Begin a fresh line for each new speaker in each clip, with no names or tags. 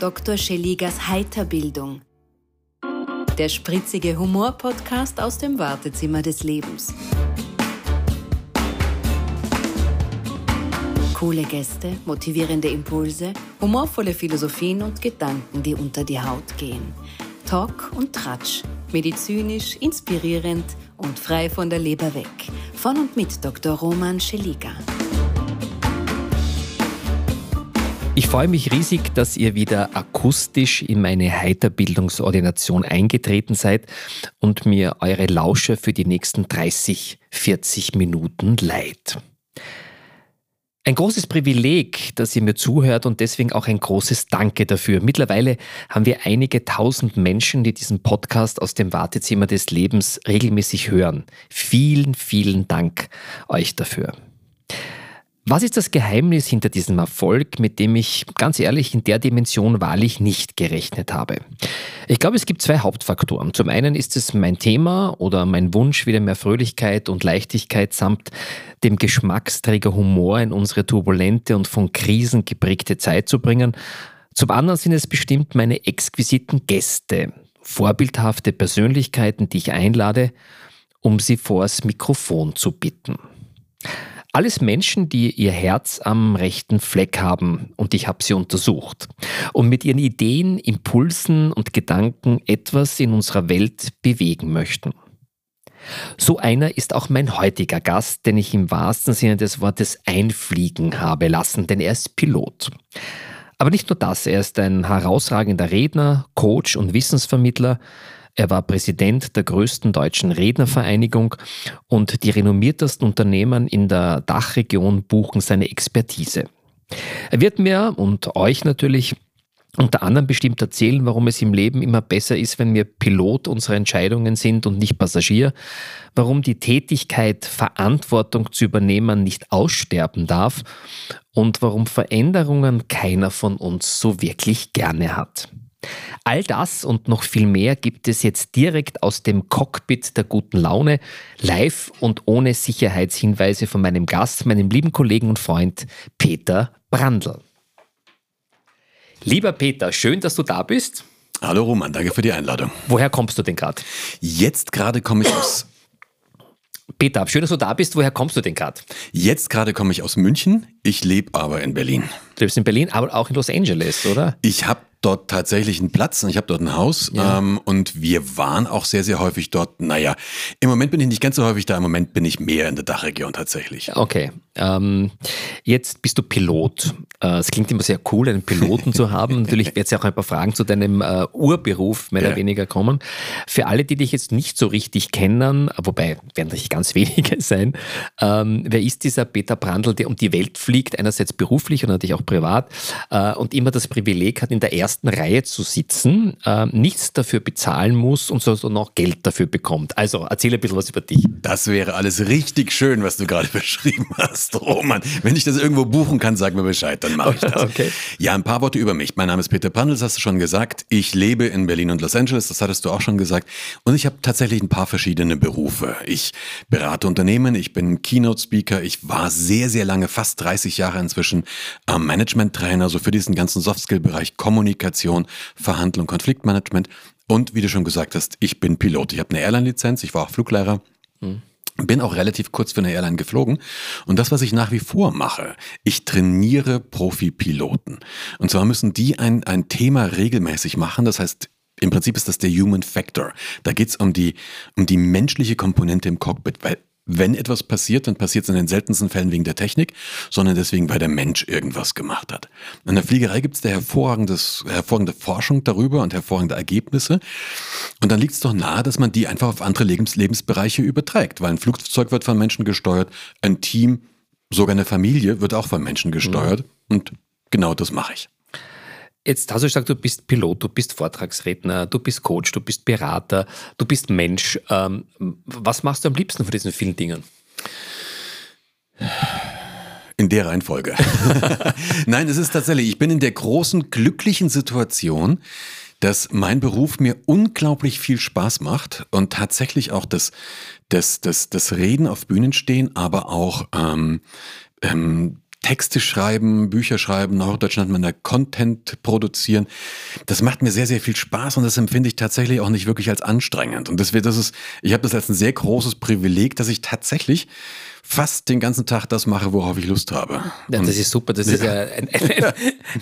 Dr. Scheligas Heiterbildung. Der spritzige Humor-Podcast aus dem Wartezimmer des Lebens. Coole Gäste, motivierende Impulse, humorvolle Philosophien und Gedanken, die unter die Haut gehen. Talk und Tratsch, medizinisch, inspirierend und frei von der Leber weg. Von und mit Dr. Roman Scheliga.
Ich freue mich riesig, dass ihr wieder akustisch in meine Heiterbildungsordination eingetreten seid und mir eure Lausche für die nächsten 30, 40 Minuten leiht. Ein großes Privileg, dass ihr mir zuhört und deswegen auch ein großes Danke dafür. Mittlerweile haben wir einige tausend Menschen, die diesen Podcast aus dem Wartezimmer des Lebens regelmäßig hören. Vielen, vielen Dank euch dafür. Was ist das Geheimnis hinter diesem Erfolg, mit dem ich ganz ehrlich in der Dimension wahrlich nicht gerechnet habe? Ich glaube, es gibt zwei Hauptfaktoren. Zum einen ist es mein Thema oder mein Wunsch, wieder mehr Fröhlichkeit und Leichtigkeit samt dem Geschmacksträger Humor in unsere turbulente und von Krisen geprägte Zeit zu bringen. Zum anderen sind es bestimmt meine exquisiten Gäste, vorbildhafte Persönlichkeiten, die ich einlade, um sie vors Mikrofon zu bitten. Alles Menschen, die ihr Herz am rechten Fleck haben und ich habe sie untersucht und mit ihren Ideen, Impulsen und Gedanken etwas in unserer Welt bewegen möchten. So einer ist auch mein heutiger Gast, den ich im wahrsten Sinne des Wortes einfliegen habe lassen, denn er ist Pilot. Aber nicht nur das, er ist ein herausragender Redner, Coach und Wissensvermittler, er war Präsident der größten deutschen Rednervereinigung und die renommiertesten Unternehmen in der Dachregion buchen seine Expertise. Er wird mir und euch natürlich unter anderem bestimmt erzählen, warum es im Leben immer besser ist, wenn wir Pilot unserer Entscheidungen sind und nicht Passagier, warum die Tätigkeit, Verantwortung zu übernehmen, nicht aussterben darf und warum Veränderungen keiner von uns so wirklich gerne hat. All das und noch viel mehr gibt es jetzt direkt aus dem Cockpit der guten Laune, live und ohne Sicherheitshinweise von meinem Gast, meinem lieben Kollegen und Freund Peter Brandl. Lieber Peter, schön, dass du da bist.
Hallo Roman, danke für die Einladung.
Woher kommst du denn gerade?
Jetzt gerade komme ich aus.
Peter, schön, dass du da bist. Woher kommst du denn gerade?
Jetzt gerade komme ich aus München. Ich lebe aber in Berlin.
Du lebst in Berlin, aber auch in Los Angeles, oder?
Ich habe dort tatsächlich einen Platz. Ich habe dort ein Haus ja. ähm, und wir waren auch sehr, sehr häufig dort. Naja, im Moment bin ich nicht ganz so häufig da. Im Moment bin ich mehr in der Dachregion tatsächlich.
Okay. Ähm, jetzt bist du Pilot. Äh, es klingt immer sehr cool, einen Piloten zu haben. Natürlich wird es ja auch ein paar Fragen zu deinem äh, Urberuf mehr ja. oder weniger kommen. Für alle, die dich jetzt nicht so richtig kennen, wobei werden natürlich ganz wenige sein, ähm, wer ist dieser Peter Brandl, der um die Welt fliegt, einerseits beruflich und natürlich auch privat äh, und immer das Privileg hat, in der ersten Reihe zu sitzen, äh, nichts dafür bezahlen muss und so, so noch Geld dafür bekommt. Also erzähl ein bisschen was über dich.
Das wäre alles richtig schön, was du gerade beschrieben hast, Roman. Wenn ich das irgendwo buchen kann, sag mir Bescheid, dann mache ich das. okay. Ja, ein paar Worte über mich. Mein Name ist Peter Pandels, hast du schon gesagt. Ich lebe in Berlin und Los Angeles, das hattest du auch schon gesagt. Und ich habe tatsächlich ein paar verschiedene Berufe. Ich berate Unternehmen, ich bin Keynote-Speaker, ich war sehr, sehr lange, fast 30 Jahre inzwischen, Management-Trainer, so für diesen ganzen Soft-Skill-Bereich Kommunikation Kommunikation, Verhandlung, Konfliktmanagement. Und wie du schon gesagt hast, ich bin Pilot. Ich habe eine Airline-Lizenz, ich war auch Fluglehrer. Mhm. Bin auch relativ kurz für eine Airline geflogen. Und das, was ich nach wie vor mache, ich trainiere Profi-Piloten. Und zwar müssen die ein, ein Thema regelmäßig machen. Das heißt, im Prinzip ist das der Human Factor. Da geht es um die, um die menschliche Komponente im Cockpit, weil wenn etwas passiert, dann passiert es in den seltensten Fällen wegen der Technik, sondern deswegen, weil der Mensch irgendwas gemacht hat. In der Fliegerei gibt es da hervorragende Forschung darüber und hervorragende Ergebnisse. Und dann liegt es doch nahe, dass man die einfach auf andere Lebens Lebensbereiche überträgt, weil ein Flugzeug wird von Menschen gesteuert, ein Team, sogar eine Familie wird auch von Menschen gesteuert. Mhm. Und genau das mache ich.
Jetzt hast du gesagt, du bist Pilot, du bist Vortragsredner, du bist Coach, du bist Berater, du bist Mensch. Ähm, was machst du am liebsten von diesen vielen Dingen?
In der Reihenfolge. Nein, es ist tatsächlich, ich bin in der großen, glücklichen Situation, dass mein Beruf mir unglaublich viel Spaß macht und tatsächlich auch das, das, das, das Reden auf Bühnen stehen, aber auch ähm, ähm, Texte schreiben, Bücher schreiben, Norddeutsch nennt man da Content produzieren. Das macht mir sehr, sehr viel Spaß und das empfinde ich tatsächlich auch nicht wirklich als anstrengend. Und das, wird, das ist, ich habe das als ein sehr großes Privileg, dass ich tatsächlich fast den ganzen Tag das mache, worauf ich Lust habe.
Ja, das ist super. Das ja. ist ja ein, ein,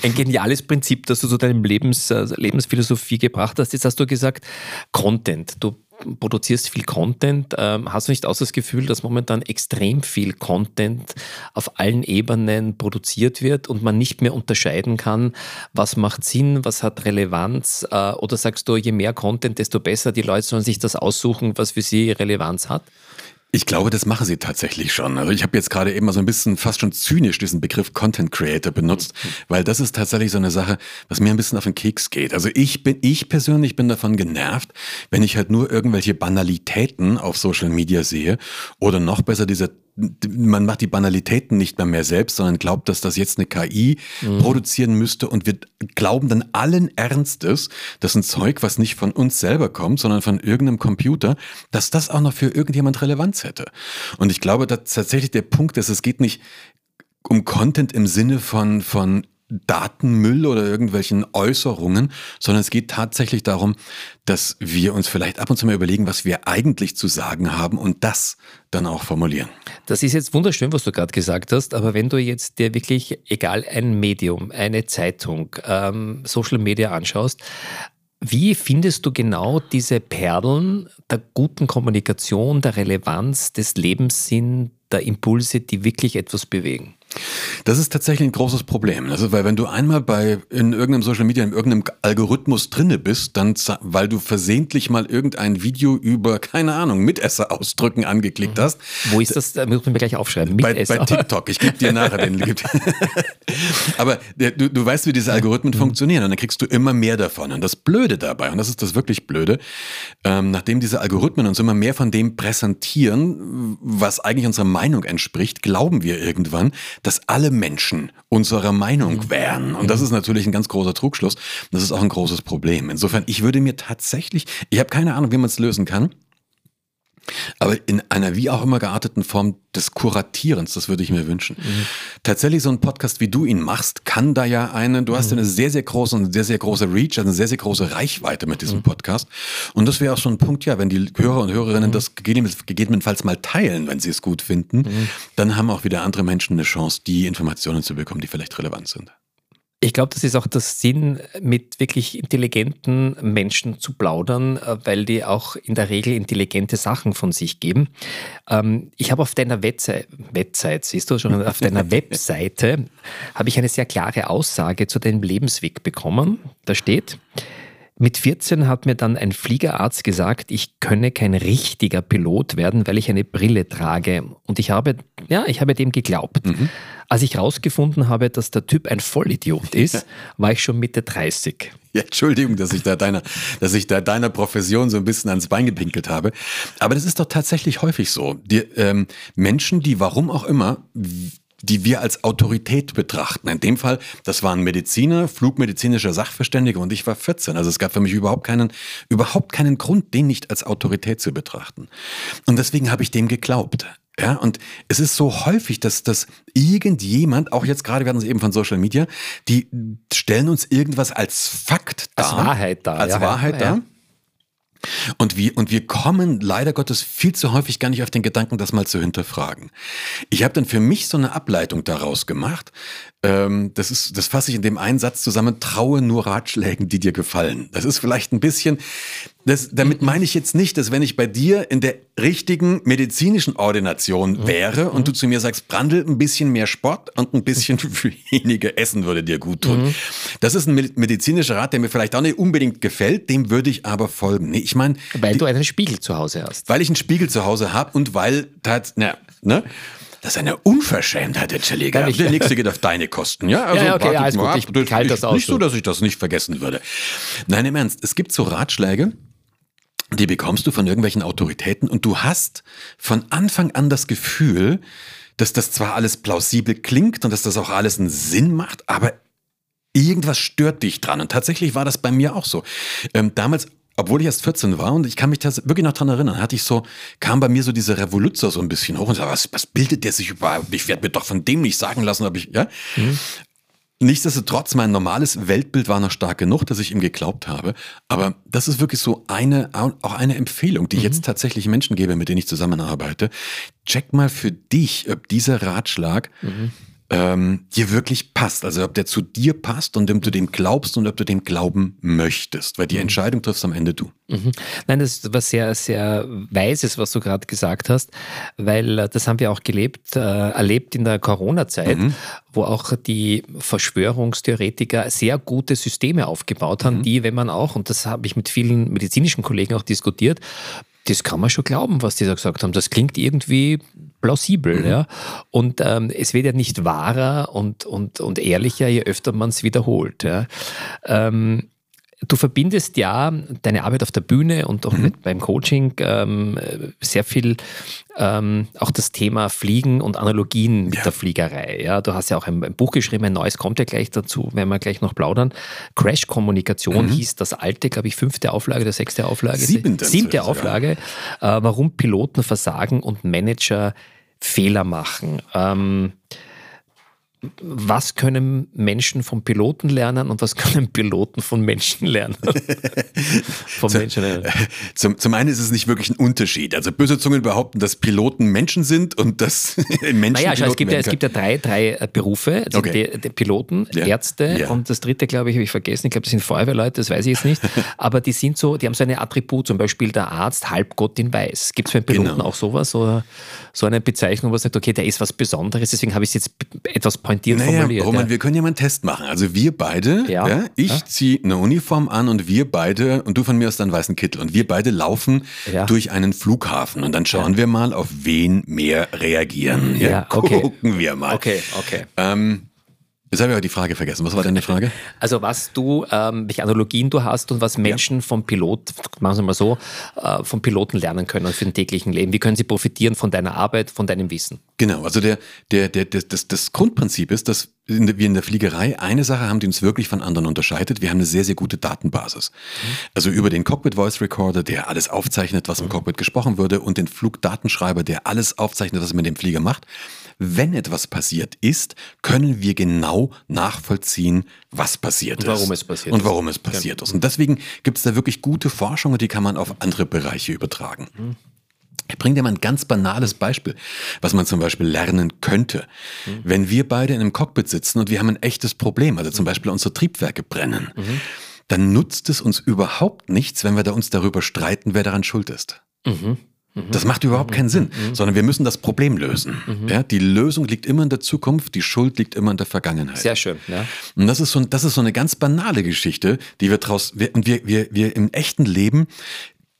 ein, geniales Prinzip, das du zu deinem Lebens, äh, Lebensphilosophie gebracht hast. Jetzt hast du gesagt, Content. Du produzierst viel Content. Ähm, hast du nicht auch das Gefühl, dass momentan extrem viel Content auf allen Ebenen produziert wird und man nicht mehr unterscheiden kann, was macht Sinn, was hat Relevanz? Äh, oder sagst du, je mehr Content, desto besser, die Leute sollen sich das aussuchen, was für sie Relevanz hat?
Ich glaube, das machen sie tatsächlich schon. Also ich habe jetzt gerade eben mal so ein bisschen fast schon zynisch diesen Begriff Content Creator benutzt, mhm. weil das ist tatsächlich so eine Sache, was mir ein bisschen auf den Keks geht. Also ich bin, ich persönlich bin davon genervt, wenn ich halt nur irgendwelche Banalitäten auf Social Media sehe oder noch besser diese man macht die Banalitäten nicht mehr mehr selbst, sondern glaubt, dass das jetzt eine KI mhm. produzieren müsste und wir glauben dann allen Ernstes, dass ein Zeug, was nicht von uns selber kommt, sondern von irgendeinem Computer, dass das auch noch für irgendjemand Relevanz hätte. Und ich glaube, dass tatsächlich der Punkt ist, es geht nicht um Content im Sinne von, von Datenmüll oder irgendwelchen Äußerungen, sondern es geht tatsächlich darum, dass wir uns vielleicht ab und zu mal überlegen, was wir eigentlich zu sagen haben und das dann auch formulieren.
Das ist jetzt wunderschön, was du gerade gesagt hast, aber wenn du jetzt dir wirklich, egal ein Medium, eine Zeitung, ähm, Social Media anschaust, wie findest du genau diese Perlen der guten Kommunikation, der Relevanz, des Lebenssinn, der Impulse, die wirklich etwas bewegen?
Das ist tatsächlich ein großes Problem. Also, weil wenn du einmal bei in irgendeinem Social Media, in irgendeinem Algorithmus drinne bist, dann, weil du versehentlich mal irgendein Video über, keine Ahnung, Mitesser ausdrücken angeklickt mhm. hast.
Wo ist das? Da muss man mir gleich aufschreiben.
Mitesser. Bei, bei TikTok. Ich gebe dir nachher den. Aber du, du weißt, wie diese Algorithmen mhm. funktionieren und dann kriegst du immer mehr davon. Und das Blöde dabei, und das ist das wirklich Blöde, ähm, nachdem diese Algorithmen uns immer mehr von dem präsentieren, was eigentlich unserer Meinung entspricht, glauben wir irgendwann, dass alle Menschen unserer Meinung mhm. wären. Und das mhm. ist natürlich ein ganz großer Trugschluss. Das ist auch ein großes Problem. Insofern, ich würde mir tatsächlich, ich habe keine Ahnung, wie man es lösen kann. Aber in einer wie auch immer gearteten Form des Kuratierens, das würde ich mir wünschen. Mhm. Tatsächlich so ein Podcast, wie du ihn machst, kann da ja eine, du hast mhm. eine sehr, sehr große und sehr, sehr große Reach, also eine sehr, sehr große Reichweite mit diesem mhm. Podcast. Und das wäre auch so ein Punkt, ja, wenn die Hörer und Hörerinnen mhm. das gegebenenfalls mal teilen, wenn sie es gut finden, mhm. dann haben auch wieder andere Menschen eine Chance, die Informationen zu bekommen, die vielleicht relevant sind.
Ich glaube, das ist auch der Sinn, mit wirklich intelligenten Menschen zu plaudern, äh, weil die auch in der Regel intelligente Sachen von sich geben. Ähm, ich habe auf deiner Website, Website, siehst du schon, auf deiner Webseite habe ich eine sehr klare Aussage zu deinem Lebensweg bekommen. Da steht, mit 14 hat mir dann ein Fliegerarzt gesagt, ich könne kein richtiger Pilot werden, weil ich eine Brille trage. Und ich habe, ja, ich habe dem geglaubt. Mhm. Als ich herausgefunden habe, dass der Typ ein Vollidiot ist, war ich schon Mitte 30.
Ja, Entschuldigung, dass ich da deiner, dass ich da deiner Profession so ein bisschen ans Bein gepinkelt habe. Aber das ist doch tatsächlich häufig so. Die, ähm, Menschen, die warum auch immer die wir als Autorität betrachten. In dem Fall, das waren Mediziner, flugmedizinischer Sachverständiger und ich war 14. Also es gab für mich überhaupt keinen, überhaupt keinen Grund, den nicht als Autorität zu betrachten. Und deswegen habe ich dem geglaubt. Ja, und es ist so häufig, dass, dass irgendjemand, auch jetzt gerade werden sie eben von Social Media, die stellen uns irgendwas als Fakt
dar. Als Wahrheit dar.
Als ja, Wahrheit ja. dar. Und wir, und wir kommen leider Gottes viel zu häufig gar nicht auf den Gedanken, das mal zu hinterfragen. Ich habe dann für mich so eine Ableitung daraus gemacht. Ähm, das, ist, das fasse ich in dem einen Satz zusammen, traue nur Ratschlägen, die dir gefallen. Das ist vielleicht ein bisschen, das, damit meine ich jetzt nicht, dass wenn ich bei dir in der richtigen medizinischen Ordination mhm. wäre und du mhm. zu mir sagst, Brandl, ein bisschen mehr Sport und ein bisschen weniger Essen würde dir gut tun. Mhm. Das ist ein medizinischer Rat, der mir vielleicht auch nicht unbedingt gefällt, dem würde ich aber folgen. Nee, ich meine,
weil du einen Spiegel zu Hause hast.
Weil ich einen Spiegel zu Hause habe und weil, na, ne? Das ist eine Unverschämtheit, der Chili. Der nächste geht auf deine Kosten. Ja,
also ja, okay, ja, alles gut. Ich,
ich, ich, das aus. Nicht so, dass ich das nicht vergessen würde. Nein, im Ernst. Es gibt so Ratschläge, die bekommst du von irgendwelchen Autoritäten und du hast von Anfang an das Gefühl, dass das zwar alles plausibel klingt und dass das auch alles einen Sinn macht, aber irgendwas stört dich dran. Und tatsächlich war das bei mir auch so. Ähm, damals obwohl ich erst 14 war und ich kann mich da wirklich noch dran erinnern, hatte ich so, kam bei mir so diese Revoluzzer so ein bisschen hoch und sagte, was, was bildet der sich überhaupt? Ich werde mir doch von dem nicht sagen lassen, ob ich, ja. Mhm. Nichtsdestotrotz, mein normales Weltbild war noch stark genug, dass ich ihm geglaubt habe. Aber das ist wirklich so eine, auch eine Empfehlung, die ich mhm. jetzt tatsächlich Menschen gebe, mit denen ich zusammenarbeite. Check mal für dich, ob dieser Ratschlag mhm ähm, dir wirklich passt. Also ob der zu dir passt und ob du dem glaubst und ob du dem glauben möchtest. Weil die mhm. Entscheidung triffst am Ende du.
Mhm. Nein, das ist was sehr, sehr Weises, was du gerade gesagt hast, weil äh, das haben wir auch gelebt, äh, erlebt in der Corona-Zeit, mhm. wo auch die Verschwörungstheoretiker sehr gute Systeme aufgebaut haben, mhm. die, wenn man auch, und das habe ich mit vielen medizinischen Kollegen auch diskutiert, das kann man schon glauben, was die da gesagt haben. Das klingt irgendwie plausibel. Mhm. Ja? Und ähm, es wird ja nicht wahrer und, und, und ehrlicher, je öfter man es wiederholt. Ja? Ähm, Du verbindest ja deine Arbeit auf der Bühne und auch mhm. mit, beim Coaching ähm, sehr viel ähm, auch das Thema Fliegen und Analogien mit ja. der Fliegerei. Ja, du hast ja auch ein, ein, Buch geschrieben, ein neues kommt ja gleich dazu, wenn wir gleich noch plaudern. Crash-Kommunikation mhm. hieß das alte, glaube ich, fünfte Auflage oder sechste Auflage.
Siebente,
Siebte Auflage. Ja. Äh, warum Piloten versagen und Manager Fehler machen. Ähm, was können Menschen von Piloten lernen und was können Piloten von Menschen lernen?
von Menschen lernen. Zum, zum einen ist es nicht wirklich ein Unterschied. Also böse Zungen behaupten, dass Piloten Menschen sind und dass Menschen. Naja,
also es, gibt ja, es gibt ja drei, drei äh, Berufe: also okay. die, die Piloten, ja. Ärzte ja. und das dritte, glaube ich, habe ich vergessen. Ich glaube, das sind Feuerwehrleute, das weiß ich jetzt nicht. Aber die sind so, die haben so eine Attribut, zum Beispiel der Arzt, Halbgott in Weiß. Gibt es für einen Piloten genau. auch sowas oder so eine Bezeichnung, wo man sagt, okay, der ist was Besonderes, deswegen habe ich es jetzt etwas pointiert naja, formuliert.
Roman, ja. wir können ja mal einen Test machen. Also wir beide, ja. ja ich ja. ziehe eine Uniform an und wir beide, und du von mir aus deinen weißen Kittel, und wir beide laufen durch einen Flughafen und dann schauen wir mal, auf wen mehr reagieren. Ja, okay. Gucken wir mal.
Okay, okay.
Ähm, Jetzt habe ich aber die Frage vergessen. Was war deine Frage?
Also was du, ähm, welche Analogien du hast und was Menschen ja. vom Pilot, machen wir mal so, äh, vom Piloten lernen können für den täglichen Leben. Wie können sie profitieren von deiner Arbeit, von deinem Wissen?
Genau, also der, der, der, das, das Grundprinzip ist, dass wir in der Fliegerei eine Sache haben, die uns wirklich von anderen unterscheidet. Wir haben eine sehr, sehr gute Datenbasis. Mhm. Also über den Cockpit Voice Recorder, der alles aufzeichnet, was im mhm. Cockpit gesprochen wurde, und den Flugdatenschreiber, der alles aufzeichnet, was er mit dem Flieger macht, wenn etwas passiert ist, können wir genau nachvollziehen, was passiert
und warum ist. Es passiert
und warum es passiert ja. ist. Und deswegen gibt es da wirklich gute Forschung und die kann man auf andere Bereiche übertragen. Mhm. Ich bringe dir mal ein ganz banales Beispiel, was man zum Beispiel lernen könnte. Mhm. Wenn wir beide in einem Cockpit sitzen und wir haben ein echtes Problem, also zum Beispiel unsere Triebwerke brennen, mhm. dann nutzt es uns überhaupt nichts, wenn wir da uns darüber streiten, wer daran schuld ist. Mhm. Mhm. Das macht überhaupt keinen Sinn, mhm. sondern wir müssen das Problem lösen. Mhm. Ja, die Lösung liegt immer in der Zukunft, die Schuld liegt immer in der Vergangenheit.
Sehr schön. Ja.
Und das ist so, das ist so eine ganz banale Geschichte, die wir draus, wir, und wir, wir, wir im echten Leben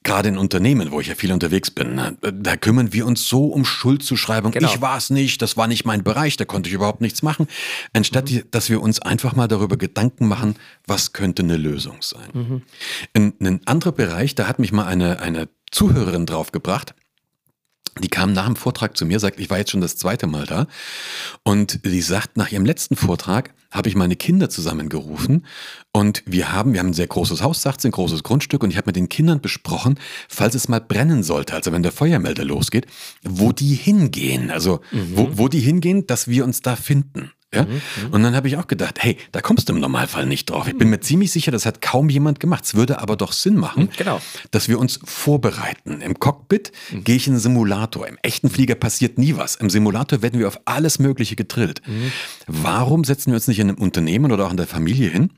gerade in Unternehmen, wo ich ja viel unterwegs bin, da kümmern wir uns so um Schuldzuschreibung. Genau. Ich war es nicht, das war nicht mein Bereich, da konnte ich überhaupt nichts machen. Anstatt, mhm. dass wir uns einfach mal darüber Gedanken machen, was könnte eine Lösung sein. Mhm. In, in ein anderer Bereich, da hat mich mal eine, eine Zuhörerin draufgebracht. Die kam nach dem Vortrag zu mir, sagt, ich war jetzt schon das zweite Mal da. Und die sagt, nach ihrem letzten Vortrag habe ich meine Kinder zusammengerufen und wir haben, wir haben ein sehr großes Haus, sagt sie, ein großes Grundstück und ich habe mit den Kindern besprochen, falls es mal brennen sollte, also wenn der Feuermelder losgeht, wo die hingehen, also mhm. wo, wo die hingehen, dass wir uns da finden. Ja? Mhm, mhm. Und dann habe ich auch gedacht, hey, da kommst du im Normalfall nicht drauf. Ich bin mir ziemlich sicher, das hat kaum jemand gemacht. Es würde aber doch Sinn machen, mhm, genau. dass wir uns vorbereiten. Im Cockpit mhm. gehe ich in einen Simulator. Im echten Flieger passiert nie was. Im Simulator werden wir auf alles Mögliche getrillt. Mhm. Warum setzen wir uns nicht in einem Unternehmen oder auch in der Familie hin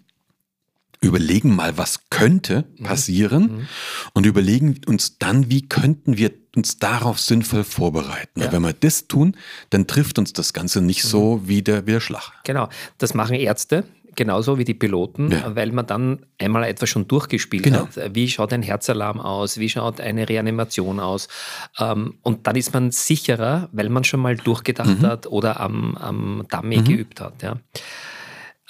überlegen mal, was könnte mhm. passieren und überlegen uns dann, wie könnten wir uns darauf sinnvoll vorbereiten. Ja. wenn wir das tun, dann trifft uns das Ganze nicht mhm. so wie der, wie der Schlag.
Genau, das machen Ärzte genauso wie die Piloten, ja. weil man dann einmal etwas schon durchgespielt genau. hat. Wie schaut ein Herzalarm aus? Wie schaut eine Reanimation aus? Ähm, und dann ist man sicherer, weil man schon mal durchgedacht mhm. hat oder am, am Dummy mhm. geübt hat. Ja.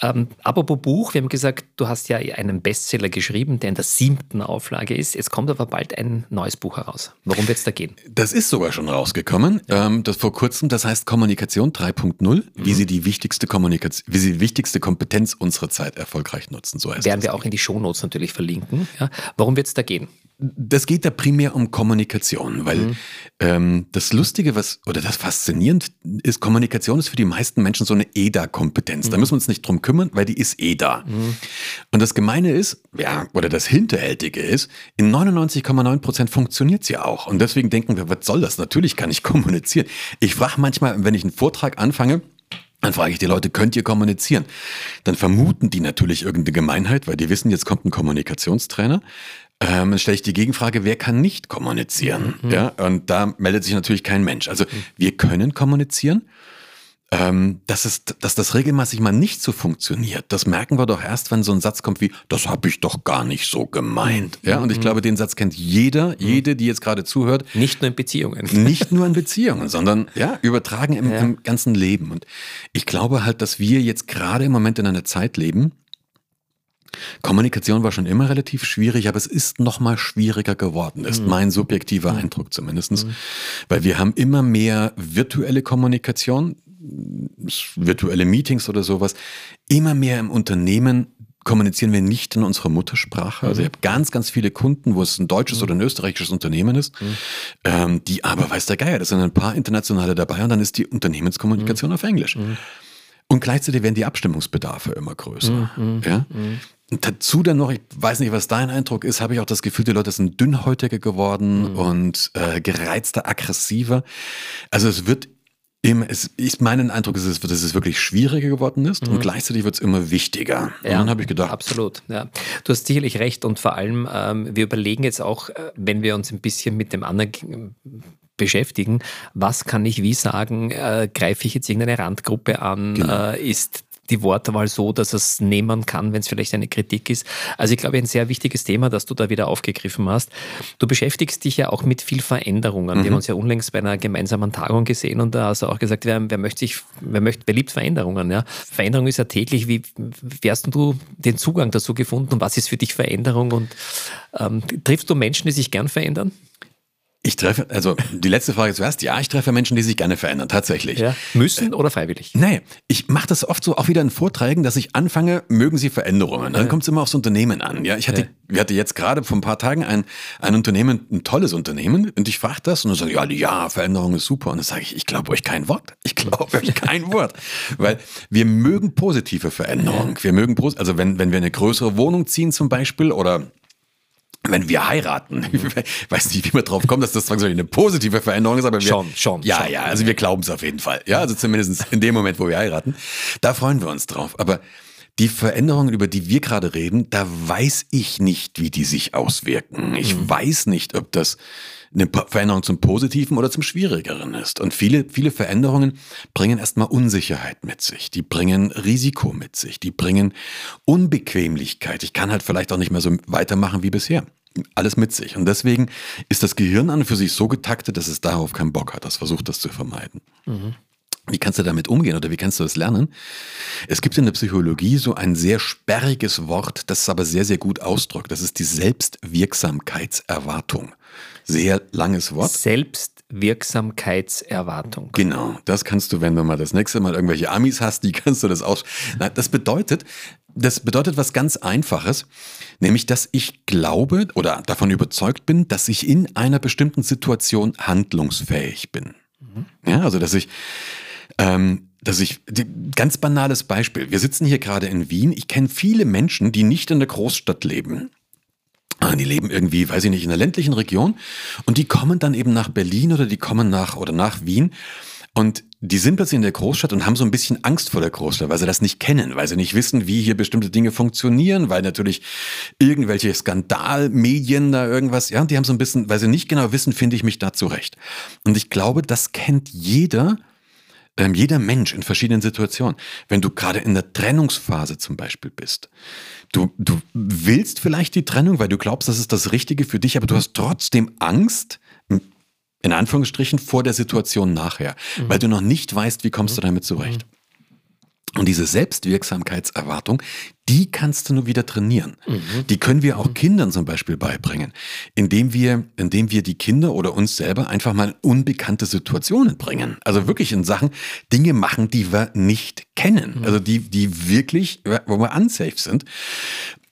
Ähm, apropos Buch, wir haben gesagt, du hast ja einen Bestseller geschrieben, der in der siebten Auflage ist. Jetzt kommt aber bald ein neues Buch heraus. Worum wird es da gehen?
Das ist sogar schon rausgekommen. Ähm, das vor kurzem, das heißt Kommunikation 3.0, mhm. wie sie die wichtigste Kommunikation, wie sie die wichtigste Kompetenz unserer Zeit erfolgreich nutzen.
So heißt Werden wir auch in die Shownotes natürlich verlinken. Ja. Worum wird es da gehen?
Das geht da primär um Kommunikation, weil mhm. ähm, das Lustige, was oder das Faszinierend ist, Kommunikation ist für die meisten Menschen so eine EDA-Kompetenz. Mhm. Da müssen wir uns nicht drum kümmern, weil die ist eh da. Mhm. Und das Gemeine ist, ja, oder das Hinterhältige ist, in 99,9 Prozent funktioniert sie auch. Und deswegen denken wir, was soll das? Natürlich kann ich kommunizieren. Ich frage manchmal, wenn ich einen Vortrag anfange, dann frage ich die Leute, könnt ihr kommunizieren? Dann vermuten die natürlich irgendeine Gemeinheit, weil die wissen, jetzt kommt ein Kommunikationstrainer. Ähm, stelle ich die Gegenfrage, wer kann nicht kommunizieren? Mhm. Ja, und da meldet sich natürlich kein Mensch. Also wir können kommunizieren. Ähm, dass, es, dass das regelmäßig mal nicht so funktioniert, das merken wir doch erst, wenn so ein Satz kommt wie, das habe ich doch gar nicht so gemeint. Ja, und ich mhm. glaube, den Satz kennt jeder, mhm. jede, die jetzt gerade zuhört.
Nicht nur in Beziehungen.
Nicht nur in Beziehungen, sondern ja, übertragen im, ja. im ganzen Leben. Und ich glaube halt, dass wir jetzt gerade im Moment in einer Zeit leben, Kommunikation war schon immer relativ schwierig, aber es ist noch mal schwieriger geworden, ist mhm. mein subjektiver mhm. Eindruck zumindestens, mhm. Weil wir haben immer mehr virtuelle Kommunikation, virtuelle Meetings oder sowas. Immer mehr im Unternehmen kommunizieren wir nicht in unserer Muttersprache. Also ich habe ganz, ganz viele Kunden, wo es ein deutsches mhm. oder ein österreichisches Unternehmen ist, mhm. ähm, die aber, weiß der Geier, da sind ein paar internationale dabei und dann ist die Unternehmenskommunikation mhm. auf Englisch. Mhm. Und gleichzeitig werden die Abstimmungsbedarfe immer größer. Mhm. Ja? Mhm. Und dazu dann noch, ich weiß nicht, was dein Eindruck ist, habe ich auch das Gefühl, die Leute sind dünnhäutiger geworden mhm. und äh, gereizter, aggressiver. Also es wird immer, es ist mein Eindruck, ist, dass es wirklich schwieriger geworden ist mhm. und gleichzeitig wird es immer wichtiger.
Ja, und dann habe ich gedacht. Absolut, ja. Du hast sicherlich recht und vor allem, ähm, wir überlegen jetzt auch, äh, wenn wir uns ein bisschen mit dem anderen beschäftigen, was kann ich wie sagen, äh, greife ich jetzt irgendeine Randgruppe an, genau. äh, ist die Wortwahl so, dass es nehmen kann, wenn es vielleicht eine Kritik ist. Also ich glaube, ein sehr wichtiges Thema, das du da wieder aufgegriffen hast. Du beschäftigst dich ja auch mit viel Veränderungen. Mhm. Wir haben uns ja unlängst bei einer gemeinsamen Tagung gesehen und da hast du auch gesagt, wer, wer möchte sich, wer möchte, wer liebt Veränderungen? Ja? Veränderung ist ja täglich. Wie, wie hast du den Zugang dazu gefunden und was ist für dich Veränderung? Und ähm, triffst du Menschen, die sich gern verändern?
Ich treffe, also die letzte Frage zuerst. Ja, ich treffe Menschen, die sich gerne verändern, tatsächlich. Ja.
Müssen oder freiwillig?
Nee, ich mache das oft so auch wieder in Vorträgen, dass ich anfange, mögen Sie Veränderungen. Dann ja. kommt es immer aufs Unternehmen an. Ja, ich hatte, ja. wir hatten jetzt gerade vor ein paar Tagen ein, ein Unternehmen, ein tolles Unternehmen, und ich frage das und dann sage ja, ja, Veränderung ist super. Und dann sage ich, ich glaube euch kein Wort. Ich glaube euch kein Wort. Weil wir mögen positive Veränderungen. Wir mögen, also wenn, wenn wir eine größere Wohnung ziehen zum Beispiel oder wenn wir heiraten, ich weiß nicht, wie man drauf kommt, dass das zwangsläufig eine positive Veränderung ist, aber wir,
schon, schon,
ja,
schon.
ja, also wir glauben es auf jeden Fall, ja, also zumindest in dem Moment, wo wir heiraten, da freuen wir uns drauf. Aber die Veränderungen, über die wir gerade reden, da weiß ich nicht, wie die sich auswirken. Ich mhm. weiß nicht, ob das eine Veränderung zum Positiven oder zum Schwierigeren ist. Und viele, viele Veränderungen bringen erstmal Unsicherheit mit sich. Die bringen Risiko mit sich. Die bringen Unbequemlichkeit. Ich kann halt vielleicht auch nicht mehr so weitermachen wie bisher. Alles mit sich. Und deswegen ist das Gehirn an und für sich so getaktet, dass es darauf keinen Bock hat. Das versucht das zu vermeiden. Mhm. Wie kannst du damit umgehen oder wie kannst du das lernen? Es gibt in der Psychologie so ein sehr sperriges Wort, das es aber sehr, sehr gut ausdrückt. Das ist die Selbstwirksamkeitserwartung. Sehr langes Wort.
Selbstwirksamkeitserwartung.
Genau, das kannst du, wenn du mal das nächste Mal irgendwelche Amis hast, die kannst du das aus. Das bedeutet, das bedeutet was ganz Einfaches, nämlich, dass ich glaube oder davon überzeugt bin, dass ich in einer bestimmten Situation handlungsfähig bin. Ja, also dass ich ähm, dass ich, ganz banales Beispiel, wir sitzen hier gerade in Wien, ich kenne viele Menschen, die nicht in der Großstadt leben. Ah, die leben irgendwie, weiß ich nicht, in einer ländlichen Region. Und die kommen dann eben nach Berlin oder die kommen nach oder nach Wien. Und die sind plötzlich in der Großstadt und haben so ein bisschen Angst vor der Großstadt, weil sie das nicht kennen, weil sie nicht wissen, wie hier bestimmte Dinge funktionieren, weil natürlich irgendwelche Skandalmedien da irgendwas, ja, die haben so ein bisschen, weil sie nicht genau wissen, finde ich mich da zurecht. Und ich glaube, das kennt jeder, ähm, jeder Mensch in verschiedenen Situationen. Wenn du gerade in der Trennungsphase zum Beispiel bist, Du, du willst vielleicht die Trennung, weil du glaubst, das ist das Richtige für dich, aber du hast trotzdem Angst, in Anführungsstrichen, vor der Situation nachher, mhm. weil du noch nicht weißt, wie kommst du damit zurecht. Und diese Selbstwirksamkeitserwartung, die kannst du nur wieder trainieren. Mhm. Die können wir auch mhm. Kindern zum Beispiel beibringen, indem wir, indem wir die Kinder oder uns selber einfach mal in unbekannte Situationen bringen. Also wirklich in Sachen Dinge machen, die wir nicht kennen. Mhm. Also die, die wirklich, wo wir unsafe sind.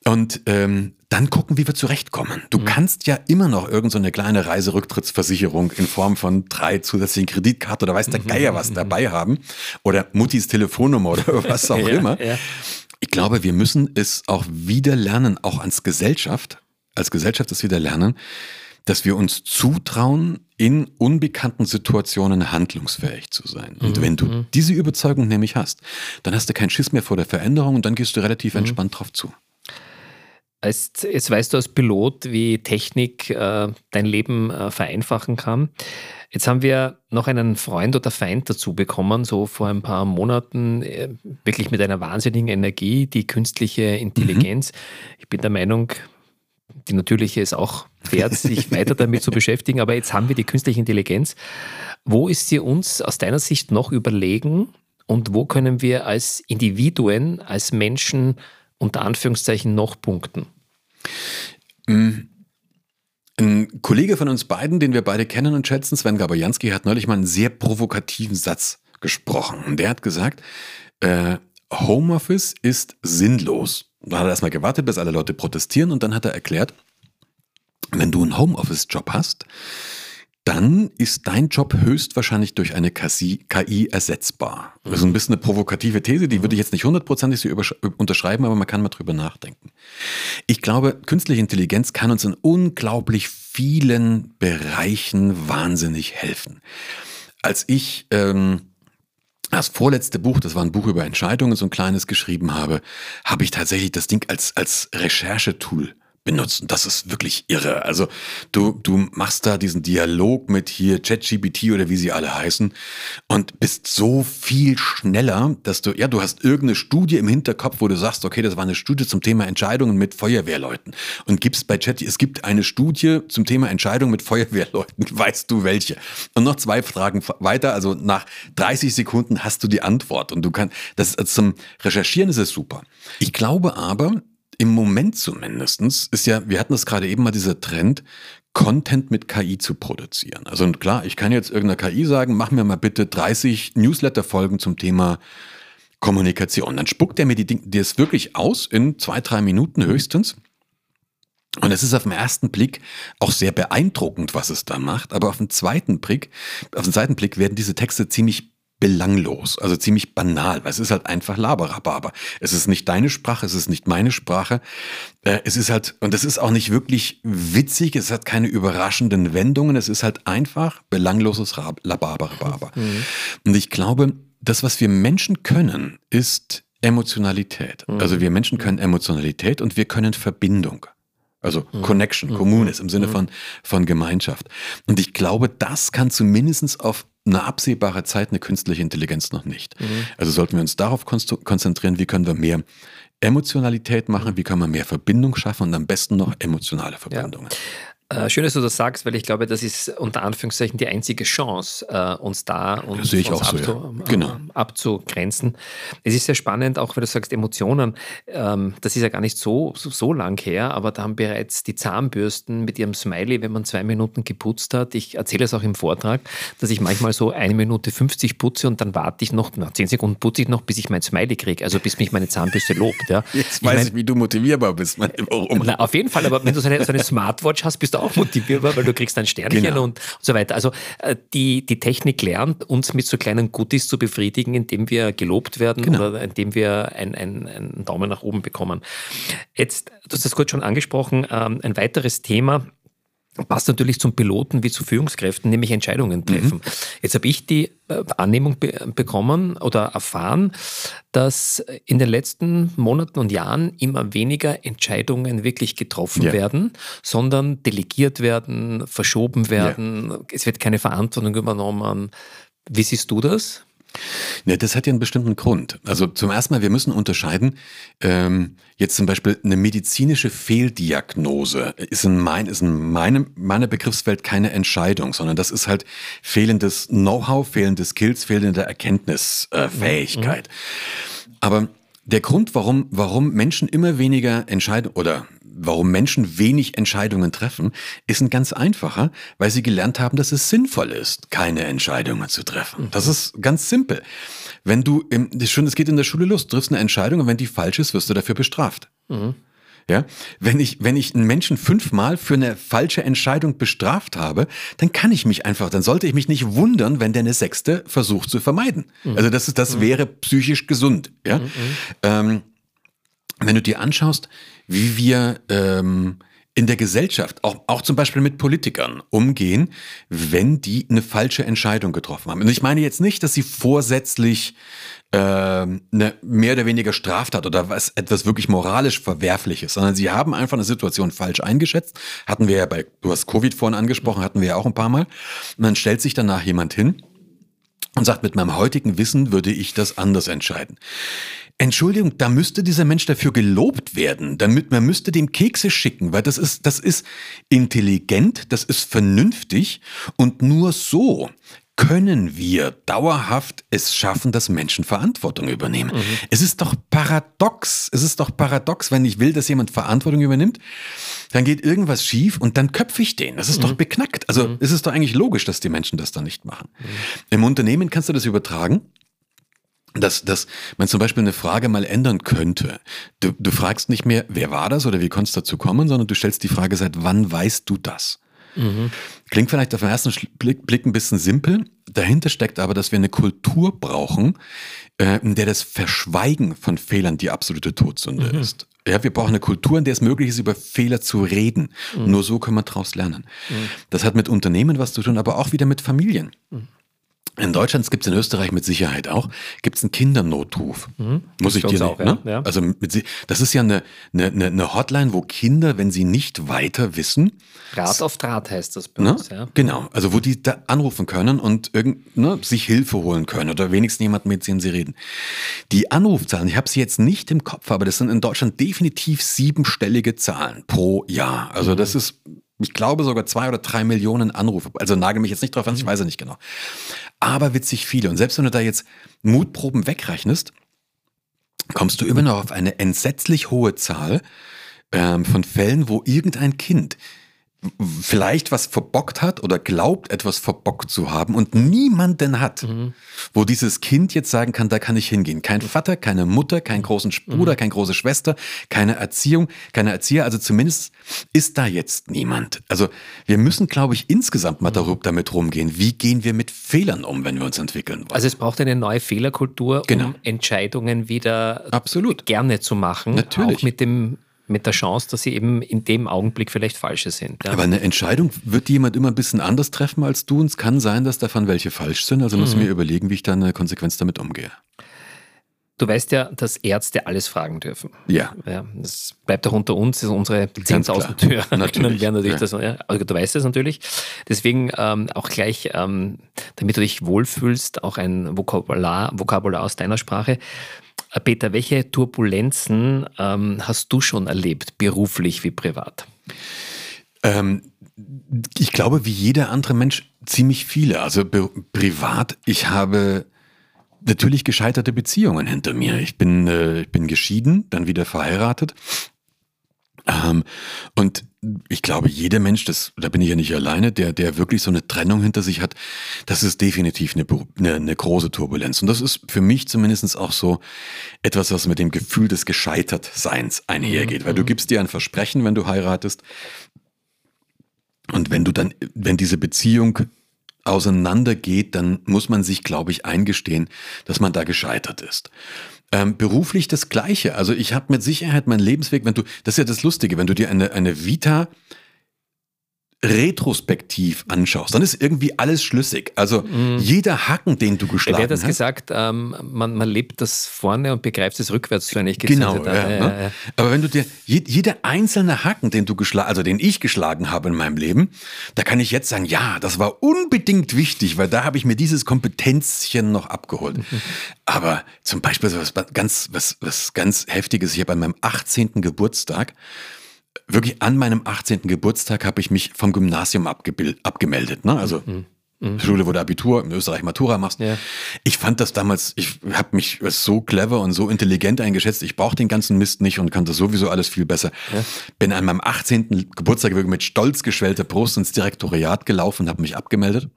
Und ähm, dann gucken, wie wir zurechtkommen. Du mhm. kannst ja immer noch irgendeine so kleine Reiserücktrittsversicherung in Form von drei zusätzlichen Kreditkarten oder weiß der mhm. Geier was dabei haben oder Muttis Telefonnummer oder was auch ja, immer. Ja. Ich glaube, wir müssen es auch wieder lernen, auch als Gesellschaft, als Gesellschaft es wieder lernen, dass wir uns zutrauen, in unbekannten Situationen handlungsfähig zu sein. Und mhm. wenn du mhm. diese Überzeugung nämlich hast, dann hast du keinen Schiss mehr vor der Veränderung und dann gehst du relativ mhm. entspannt drauf zu.
Als, jetzt weißt du als Pilot, wie Technik äh, dein Leben äh, vereinfachen kann. Jetzt haben wir noch einen Freund oder Feind dazu bekommen, so vor ein paar Monaten, äh, wirklich mit einer wahnsinnigen Energie, die künstliche Intelligenz. Mhm. Ich bin der Meinung, die natürliche ist auch wert, sich weiter damit zu beschäftigen, aber jetzt haben wir die künstliche Intelligenz. Wo ist sie uns aus deiner Sicht noch überlegen und wo können wir als Individuen, als Menschen unter Anführungszeichen noch punkten?
Mm. Ein Kollege von uns beiden, den wir beide kennen und schätzen, Sven Gabojanski, hat neulich mal einen sehr provokativen Satz gesprochen. Und der hat gesagt, äh, Homeoffice ist sinnlos. Da hat er erstmal gewartet, bis alle Leute protestieren und dann hat er erklärt, wenn du einen Homeoffice-Job hast, dann ist dein Job höchstwahrscheinlich durch eine KI ersetzbar. Das ist ein bisschen eine provokative These, die würde ich jetzt nicht hundertprozentig so unterschreiben, aber man kann mal drüber nachdenken. Ich glaube, künstliche Intelligenz kann uns in unglaublich vielen Bereichen wahnsinnig helfen. Als ich ähm, das vorletzte Buch, das war ein Buch über Entscheidungen, so ein kleines geschrieben habe, habe ich tatsächlich das Ding als, als Recherchetool benutzen. Das ist wirklich irre. Also du, du machst da diesen Dialog mit hier ChatGPT oder wie sie alle heißen und bist so viel schneller, dass du, ja, du hast irgendeine Studie im Hinterkopf, wo du sagst, okay, das war eine Studie zum Thema Entscheidungen mit Feuerwehrleuten und gibst bei Chat, es gibt eine Studie zum Thema Entscheidungen mit Feuerwehrleuten, weißt du welche? Und noch zwei Fragen weiter, also nach 30 Sekunden hast du die Antwort und du kannst, das zum Recherchieren ist es super. Ich glaube aber, im Moment zumindestens ist ja, wir hatten das gerade eben mal dieser Trend, Content mit KI zu produzieren. Also klar, ich kann jetzt irgendeiner KI sagen, mach mir mal bitte 30 Newsletter-Folgen zum Thema Kommunikation. Dann spuckt er mir die Dinge, das wirklich aus in zwei, drei Minuten höchstens. Und es ist auf den ersten Blick auch sehr beeindruckend, was es da macht. Aber auf den zweiten Blick, auf den zweiten Blick werden diese Texte ziemlich belanglos, also ziemlich banal, weil es ist halt einfach Laberababer. Es ist nicht deine Sprache, es ist nicht meine Sprache. Äh, es ist halt, und es ist auch nicht wirklich witzig, es hat keine überraschenden Wendungen, es ist halt einfach belangloses Laberababer. Mhm. Und ich glaube, das, was wir Menschen können, ist Emotionalität. Mhm. Also wir Menschen können Emotionalität und wir können Verbindung. Also mhm. Connection, Communis im Sinne mhm. von, von Gemeinschaft. Und ich glaube, das kann zumindest auf eine absehbare Zeit eine künstliche Intelligenz noch nicht. Mhm. Also sollten wir uns darauf konzentrieren, wie können wir mehr Emotionalität machen, wie können wir mehr Verbindung schaffen und am besten noch emotionale Verbindungen. Ja.
Äh, schön, dass du das sagst, weil ich glaube, das ist unter Anführungszeichen die einzige Chance, äh, uns da uns, uns
abzu so, ja. genau.
äh, abzugrenzen. Es ist sehr spannend, auch wenn du sagst Emotionen, ähm, das ist ja gar nicht so, so, so, lang her, aber da haben bereits die Zahnbürsten mit ihrem Smiley, wenn man zwei Minuten geputzt hat, ich erzähle es auch im Vortrag, dass ich manchmal so eine Minute 50 putze und dann warte ich noch, na, zehn Sekunden putze ich noch, bis ich mein Smiley kriege, also bis mich meine Zahnbürste lobt. Ja.
Jetzt ich weiß ich, wie du motivierbar bist.
Warum? Na, auf jeden Fall, aber wenn du so eine, so eine Smartwatch hast, bist du auch motivierbar, weil du kriegst ein Sternchen genau. und, und so weiter. Also äh, die, die Technik lernt, uns mit so kleinen Goodies zu befriedigen, indem wir gelobt werden genau. oder indem wir einen ein Daumen nach oben bekommen. Jetzt, du hast das kurz schon angesprochen, ähm, ein weiteres Thema, passt natürlich zum Piloten wie zu Führungskräften, nämlich Entscheidungen treffen. Mhm. Jetzt habe ich die äh, Annehmung be bekommen oder erfahren, dass in den letzten Monaten und Jahren immer weniger Entscheidungen wirklich getroffen ja. werden, sondern delegiert werden, verschoben werden. Ja. Es wird keine Verantwortung übernommen. Wie siehst du das?
Ja, das hat ja einen bestimmten Grund. Also zum ersten Mal, wir müssen unterscheiden, ähm, jetzt zum Beispiel eine medizinische Fehldiagnose ist in, mein, ist in meinem, meiner Begriffswelt keine Entscheidung, sondern das ist halt fehlendes Know-how, fehlende Skills, fehlende Erkenntnisfähigkeit. Äh, mhm. Aber der Grund, warum, warum Menschen immer weniger Entscheidungen oder warum Menschen wenig Entscheidungen treffen, ist ein ganz einfacher, weil sie gelernt haben, dass es sinnvoll ist, keine Entscheidungen zu treffen. Das ist ganz simpel. Wenn du, im, das schon, es geht in der Schule los, triffst eine Entscheidung und wenn die falsch ist, wirst du dafür bestraft. Mhm. Ja, wenn ich, wenn ich einen Menschen fünfmal für eine falsche Entscheidung bestraft habe, dann kann ich mich einfach, dann sollte ich mich nicht wundern, wenn der eine sechste versucht zu vermeiden. Mhm. Also das ist, das mhm. wäre psychisch gesund. Ja, mhm. ähm, wenn du dir anschaust, wie wir ähm, in der Gesellschaft, auch, auch zum Beispiel mit Politikern, umgehen, wenn die eine falsche Entscheidung getroffen haben. Und ich meine jetzt nicht, dass sie vorsätzlich eine mehr oder weniger Straftat oder was etwas wirklich moralisch Verwerfliches, sondern sie haben einfach eine Situation falsch eingeschätzt. Hatten wir ja bei, du hast Covid vorhin angesprochen, hatten wir ja auch ein paar Mal. Und dann stellt sich danach jemand hin und sagt, mit meinem heutigen Wissen würde ich das anders entscheiden. Entschuldigung, da müsste dieser Mensch dafür gelobt werden. Damit man müsste dem Kekse schicken, weil das ist, das ist intelligent, das ist vernünftig und nur so können wir dauerhaft es schaffen, dass Menschen Verantwortung übernehmen. Mhm. Es ist doch paradox. Es ist doch paradox, wenn ich will, dass jemand Verantwortung übernimmt, dann geht irgendwas schief und dann köpfe ich den. Das ist mhm. doch beknackt. Also mhm. es ist doch eigentlich logisch, dass die Menschen das dann nicht machen. Mhm. Im Unternehmen kannst du das übertragen dass, dass man zum Beispiel eine Frage mal ändern könnte. Du, du fragst nicht mehr, wer war das oder wie konnte es dazu kommen, sondern du stellst die Frage, seit wann weißt du das? Mhm. Klingt vielleicht auf den ersten Blick, Blick ein bisschen simpel. Dahinter steckt aber, dass wir eine Kultur brauchen, äh, in der das Verschweigen von Fehlern die absolute Todsünde mhm. ist. Ja, wir brauchen eine Kultur, in der es möglich ist, über Fehler zu reden. Mhm. Nur so können wir daraus lernen. Mhm. Das hat mit Unternehmen was zu tun, aber auch wieder mit Familien. Mhm. In Deutschland gibt es in Österreich mit Sicherheit auch, gibt es einen Kindernotruf. Mhm. Muss ich dir auch, ne? ja. Also mit, das ist ja eine, eine, eine Hotline, wo Kinder, wenn sie nicht weiter wissen.
Rat auf Draht heißt das bei ne? uns,
ja. Genau, also wo die da anrufen können und irgend, ne, sich Hilfe holen können oder wenigstens jemanden, mit dem sie reden. Die Anrufzahlen, ich habe sie jetzt nicht im Kopf, aber das sind in Deutschland definitiv siebenstellige Zahlen pro Jahr. Also mhm. das ist ich glaube sogar zwei oder drei Millionen Anrufe. Also nagel mich jetzt nicht drauf an, ich weiß es nicht genau. Aber witzig viele. Und selbst wenn du da jetzt Mutproben wegrechnest, kommst du immer noch auf eine entsetzlich hohe Zahl ähm, von Fällen, wo irgendein Kind vielleicht was verbockt hat oder glaubt, etwas verbockt zu haben und niemanden hat, mhm. wo dieses Kind jetzt sagen kann, da kann ich hingehen. Kein Vater, keine Mutter, keinen großen Bruder, mhm. keine große Schwester, keine Erziehung, keine Erzieher. Also zumindest ist da jetzt niemand. Also wir müssen, glaube ich, insgesamt mal darüber damit rumgehen. Wie gehen wir mit Fehlern um, wenn wir uns entwickeln wollen?
Also es braucht eine neue Fehlerkultur, genau. um Entscheidungen wieder
Absolut.
gerne zu machen.
Natürlich.
Auch mit dem mit der Chance, dass sie eben in dem Augenblick vielleicht falsche sind.
Ja. Aber eine Entscheidung wird jemand immer ein bisschen anders treffen als du und es kann sein, dass davon welche falsch sind. Also mhm. muss ich mir überlegen, wie ich da eine Konsequenz damit umgehe.
Du weißt ja, dass Ärzte alles fragen dürfen.
Ja.
ja das bleibt auch unter uns, das ist unsere 10.000 Tür.
Natürlich.
natürlich ja. das, ja, also du weißt das natürlich. Deswegen ähm, auch gleich, ähm, damit du dich wohlfühlst, auch ein Vokabular, Vokabular aus deiner Sprache. Peter, welche Turbulenzen ähm, hast du schon erlebt, beruflich wie privat?
Ähm, ich glaube, wie jeder andere Mensch, ziemlich viele. Also privat, ich habe natürlich gescheiterte Beziehungen hinter mir. Ich bin, äh, ich bin geschieden, dann wieder verheiratet. Ähm, und ich glaube, jeder Mensch, das, da bin ich ja nicht alleine, der, der wirklich so eine Trennung hinter sich hat, das ist definitiv eine, eine, eine große Turbulenz. Und das ist für mich zumindest auch so etwas, was mit dem Gefühl des Gescheitertseins einhergeht. Mhm. Weil du gibst dir ein Versprechen, wenn du heiratest. Und wenn du dann, wenn diese Beziehung auseinandergeht, dann muss man sich, glaube ich, eingestehen, dass man da gescheitert ist. Ähm, beruflich das Gleiche. Also ich habe mit Sicherheit meinen Lebensweg, wenn du, das ist ja das Lustige, wenn du dir eine, eine Vita retrospektiv anschaust, dann ist irgendwie alles schlüssig. Also mm. jeder Haken, den du geschlagen hast. Wer hat
das
hast,
gesagt? Ähm, man, man lebt das vorne und begreift es rückwärts, so
eigentlich Genau, ja, ja, ne? ja, Aber wenn du dir jeder einzelne Haken, den du geschlagen, also den ich geschlagen habe in meinem Leben, da kann ich jetzt sagen, ja, das war unbedingt wichtig, weil da habe ich mir dieses Kompetenzchen noch abgeholt. Mhm. Aber zum Beispiel was ganz, was, was ganz heftiges, ich habe an meinem 18. Geburtstag wirklich an meinem 18. Geburtstag habe ich mich vom Gymnasium abgemeldet. Ne? Also mhm. Mhm. Schule, wo du Abitur in Österreich Matura machst. Ja. Ich fand das damals, ich habe mich so clever und so intelligent eingeschätzt. Ich brauche den ganzen Mist nicht und kannte sowieso alles viel besser. Ja. Bin an meinem 18. Geburtstag wirklich mit stolz geschwellter Brust ins Direktoriat gelaufen und habe mich abgemeldet.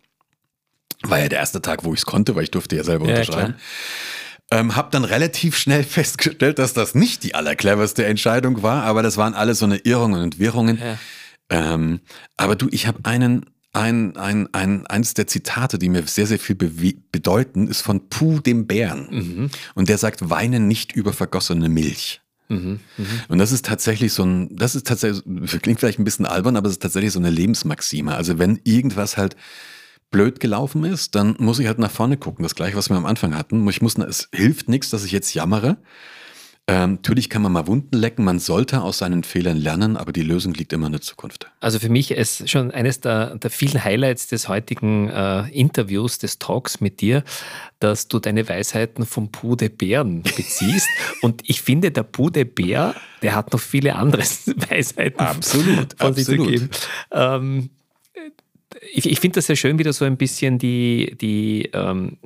War ja der erste Tag, wo ich es konnte, weil ich durfte ja selber ja, unterschreiben. Ähm, hab dann relativ schnell festgestellt, dass das nicht die allercleverste Entscheidung war, aber das waren alles so eine Irrungen und Wirrungen. Ja. Ähm, aber du, ich habe einen ein, ein, ein, eins der Zitate, die mir sehr, sehr viel bedeuten, ist von Puh dem Bären. Mhm. Und der sagt, weine nicht über vergossene Milch. Mhm, mh. Und das ist tatsächlich so ein, das ist tatsächlich, klingt vielleicht ein bisschen albern, aber es ist tatsächlich so eine Lebensmaxime. Also wenn irgendwas halt blöd gelaufen ist, dann muss ich halt nach vorne gucken. Das gleiche, was wir am Anfang hatten. Ich muss, es hilft nichts, dass ich jetzt jammere, ähm, natürlich kann man mal Wunden lecken, man sollte aus seinen Fehlern lernen, aber die Lösung liegt immer in der Zukunft.
Also für mich ist schon eines der, der vielen Highlights des heutigen äh, Interviews, des Talks mit dir, dass du deine Weisheiten vom Puh de Bären beziehst. Und ich finde, der Puh de Bär, der hat noch viele andere Weisheiten
absolut, von sich zu geben.
Ähm, ich, ich finde das sehr schön, wie du so ein bisschen die, die, ähm,